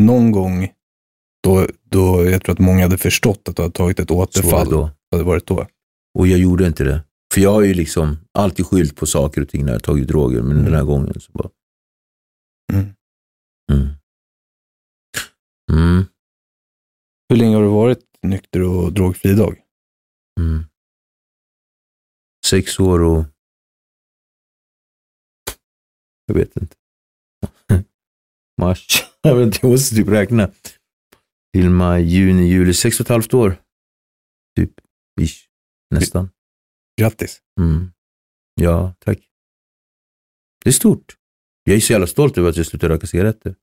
någon gång då, då jag tror att många hade förstått att du hade tagit ett Så återfall. det då. hade varit då. Och jag gjorde inte det. För jag har ju liksom alltid skyllt på saker och ting när jag tagit droger, men Mm. den här gången så bara... Mm. Mm. Mm. Hur länge har du varit nykter och drogfri idag? Mm. Sex år och... Jag vet inte. Mars. <laughs> Jag, måste typ räkna. Till maj, juni, juli. Sex och ett halvt år. Typ. Ish. Nästan. Grattis. Mm. Ja, tack. Det är stort. Jag är så jävla stolt över att jag slutade röka cigaretter.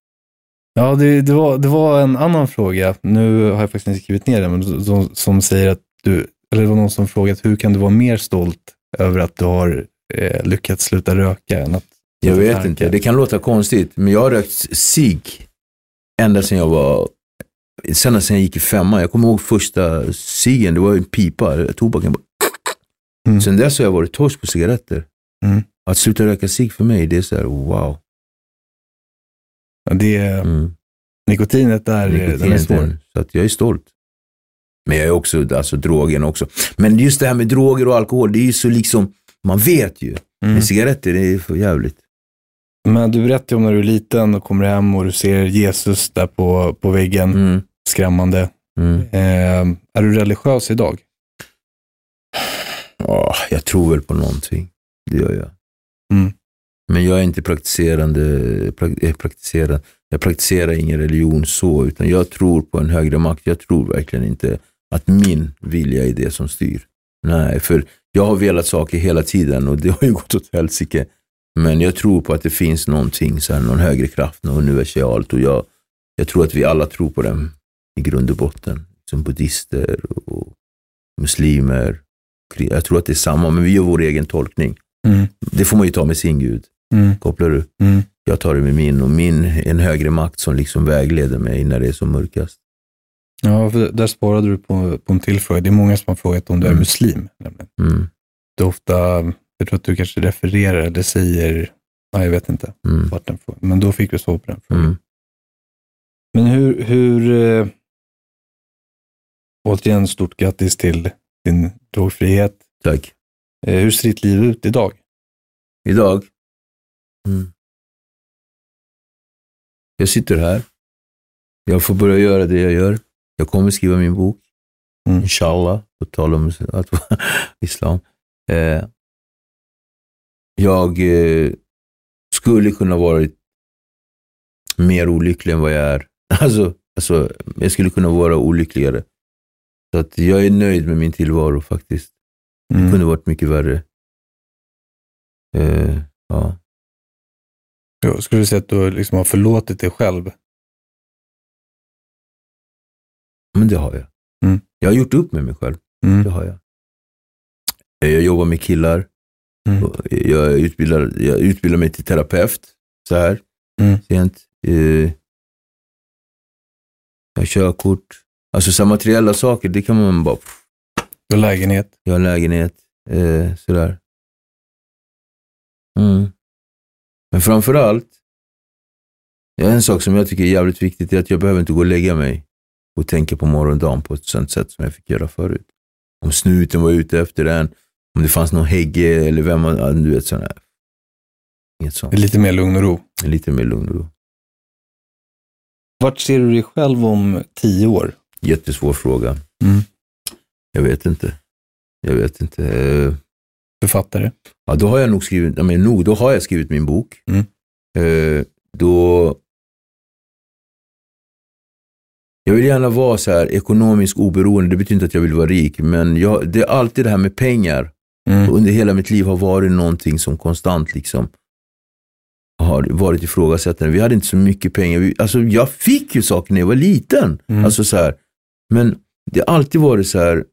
Ja, det, det, var, det var en annan fråga. Nu har jag faktiskt inte skrivit ner den, men som, som säger att du, eller det var någon som frågat hur kan du vara mer stolt över att du har eh, lyckats sluta röka än att Jag vet Tankar. inte, det kan låta konstigt, men jag har rökt cigg ända sedan jag var, sen sen jag gick i femman. Jag kommer ihåg första ciggen, det var en pipa, tobaken bara. Mm. Sen dess har jag varit torsk på cigaretter. Mm. Att sluta röka cigg för mig, det är så här, wow. det, Mm. nikotinet är, den är Nikotinet, svår. Så att jag är stolt. Men jag är också, alltså drogen också. Men just det här med droger och alkohol, det är ju så liksom, man vet ju. Mm. Men cigaretter, det är för jävligt. Men du berättade om när du är liten och kommer hem och du ser Jesus där på, på väggen, Mm. skrämmande. Mm. Eh, är du religiös idag? Ja, jag tror väl på någonting. Det gör jag. Mm. Men jag är inte praktiserande, prak, eh, praktiserande. Jag praktiserar ingen religion så, utan jag tror på en högre makt. Jag tror verkligen inte att min vilja är det som styr. Nej, för jag har velat saker hela tiden och det har ju gått åt helsike. Men jag tror på att det finns någonting, så här, någon högre kraft, något universalt och jag, jag tror att vi alla tror på den i grund och botten. Som buddhister och muslimer. Jag tror att det är samma, men vi gör vår egen tolkning. Mm. Det får man ju ta med sin gud. Mm. Kopplar du? Mm. Jag tar det med min och min är en högre makt som liksom vägleder mig när det är som mörkast. Ja, för där svarade du på, på en till fråga. Det är många som har frågat om du är Mm. muslim. Nämligen. Mm, Det är ofta, jag tror att du kanske refererar eller säger, nej jag vet inte, mm, vart den frågan. men då fick du svar på den frågan. mm. Men hur, hur eh, återigen stort grattis till din drogfrihet. Tack. Eh, hur ser ditt liv ut idag? Idag? Mm. Jag sitter här. Jag får börja göra det jag gör. Jag kommer skriva min bok. Mm. Inshallah, på tal om att vara islam. Eh, jag eh, skulle kunna varit mer olycklig än vad jag är. <laughs> Alltså, alltså, jag skulle kunna vara olyckligare. Så att jag är nöjd med min tillvaro faktiskt. Det Mm. kunde varit mycket värre. Eh, ja. Ja, Skulle du säga att du liksom har förlåtit dig själv? Men det har jag. Mm. Jag har gjort upp med mig själv. Mm. Det har jag. Eh, Jag jobbar med killar. Mm. Jag utbildar, jag utbildar mig till terapeut. Så här. Mm. Sent. Eh, Jag körkort. Alltså så materiella saker, det kan man bara... Du har lägenhet? Jag har lägenhet. Eh, sådär. Mm. Men framför allt, ja, en sak som jag tycker är jävligt viktigt är att jag behöver inte gå och lägga mig och tänka på morgondagen på ett sånt sätt som jag fick göra förut. Om snuten var ute efter den, om det fanns någon hägge eller vem du vet sådär. Inget sånt. Lite mer lugn och ro. Lite mer lugn och ro. Vart ser du dig själv om tio år? Jättesvår fråga. Mm. Jag vet inte. Jag vet inte. Eh, Författare? Ja, då har jag nog skrivit, menar, nog, då har jag skrivit min bok. Mm. Eh, då... Jag vill gärna vara så här ekonomiskt oberoende. Det betyder inte att jag vill vara rik, men jag, det är alltid det här med pengar. Mm. Under hela mitt liv har varit någonting som konstant liksom har varit ifrågasättande. Vi hade inte så mycket pengar. Vi, alltså, jag fick ju saker när jag var liten. Mm. Alltså så här. Men det har alltid varit så här.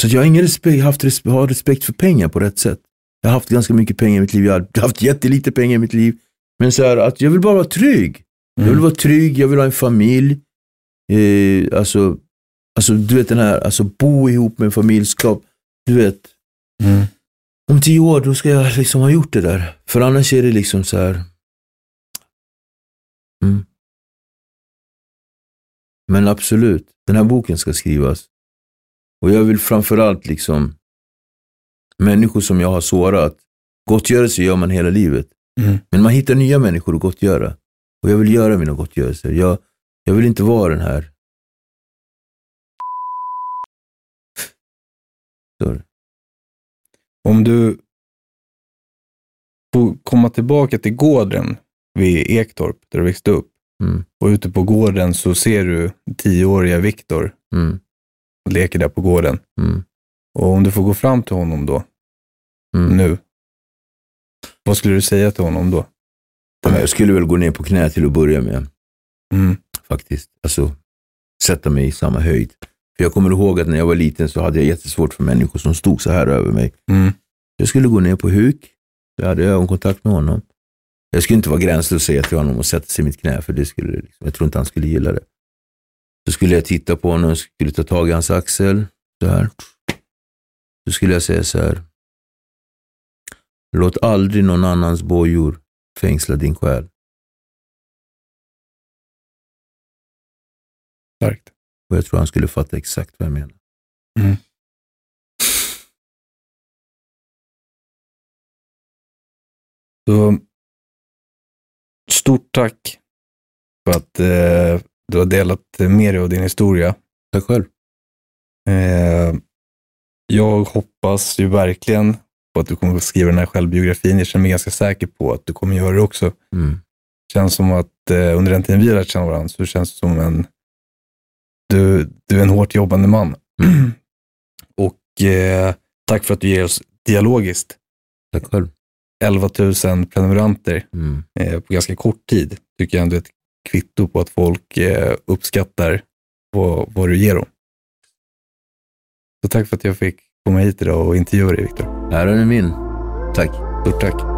Så att jag har ingen respekt, haft respekt, har respekt för pengar på rätt sätt. Jag har haft ganska mycket pengar i mitt liv. Jag har <laughs> haft jättelite pengar i mitt liv. Men så här, att jag vill bara vara trygg. Jag vill Mm. vara trygg, jag vill ha en familj. Eh, alltså, alltså, du vet den här, alltså bo ihop med en familj, skap, du vet. Mm. Om tio år, då ska jag liksom ha gjort det där. För annars är det liksom så här. Mm. Men absolut, den här boken ska skrivas. Och jag vill framförallt liksom, människor som jag har sårat, gottgörelse gör man hela livet. Mm. Men man hittar nya människor att gottgöra. Och jag vill göra mina gottgörelser. Jag, jag vill inte vara den här. Så. Om du får komma tillbaka till gården vid Ektorp, där du växte upp, Mm. och ute på gården så ser du tioåriga Viktor Mm. och leker där på gården. Mm. Och om du får gå fram till honom då, Mm. nu, vad skulle du säga till honom då? Jag skulle väl gå ner på knä till att börja med. Mm. faktiskt. Alltså, sätta mig i samma höjd. För jag kommer ihåg att när jag var liten så hade jag jättesvårt för människor som stod så här över mig. Mm. Jag skulle gå ner på huk. Så hade jag ögonkontakt med honom. Jag skulle inte vara gränslös och säga till honom att sätta sig i mitt knä, för det skulle, liksom, jag tror inte han skulle gilla det. Så skulle jag titta på honom, skulle ta tag i hans axel, så här. Så skulle jag säga så här. Låt aldrig någon annans bojor fängsla din själ. Starkt. Och jag tror han skulle fatta exakt vad jag menar. Mm. Så, stort tack för att eh, du har delat med dig av din historia. Tack själv. Eh, jag hoppas ju verkligen på att du kommer att skriva den här självbiografin. Jag känner mig ganska säker på att du kommer göra det också. Mm. känns som att eh, under den tiden vi har lärt känna varandra så känns det som en Du, du är en hårt jobbande man. <clears throat> och eh, tack för att du ger oss dialogiskt. Tack själv. 11 000 prenumeranter Mm. eh, på ganska kort tid tycker jag ändå är ett kvitto på att folk eh, uppskattar vad, vad du ger dem. Så tack för att jag fick komma hit idag och intervjua dig, Viktor. Äran är min. Tack. Stort tack.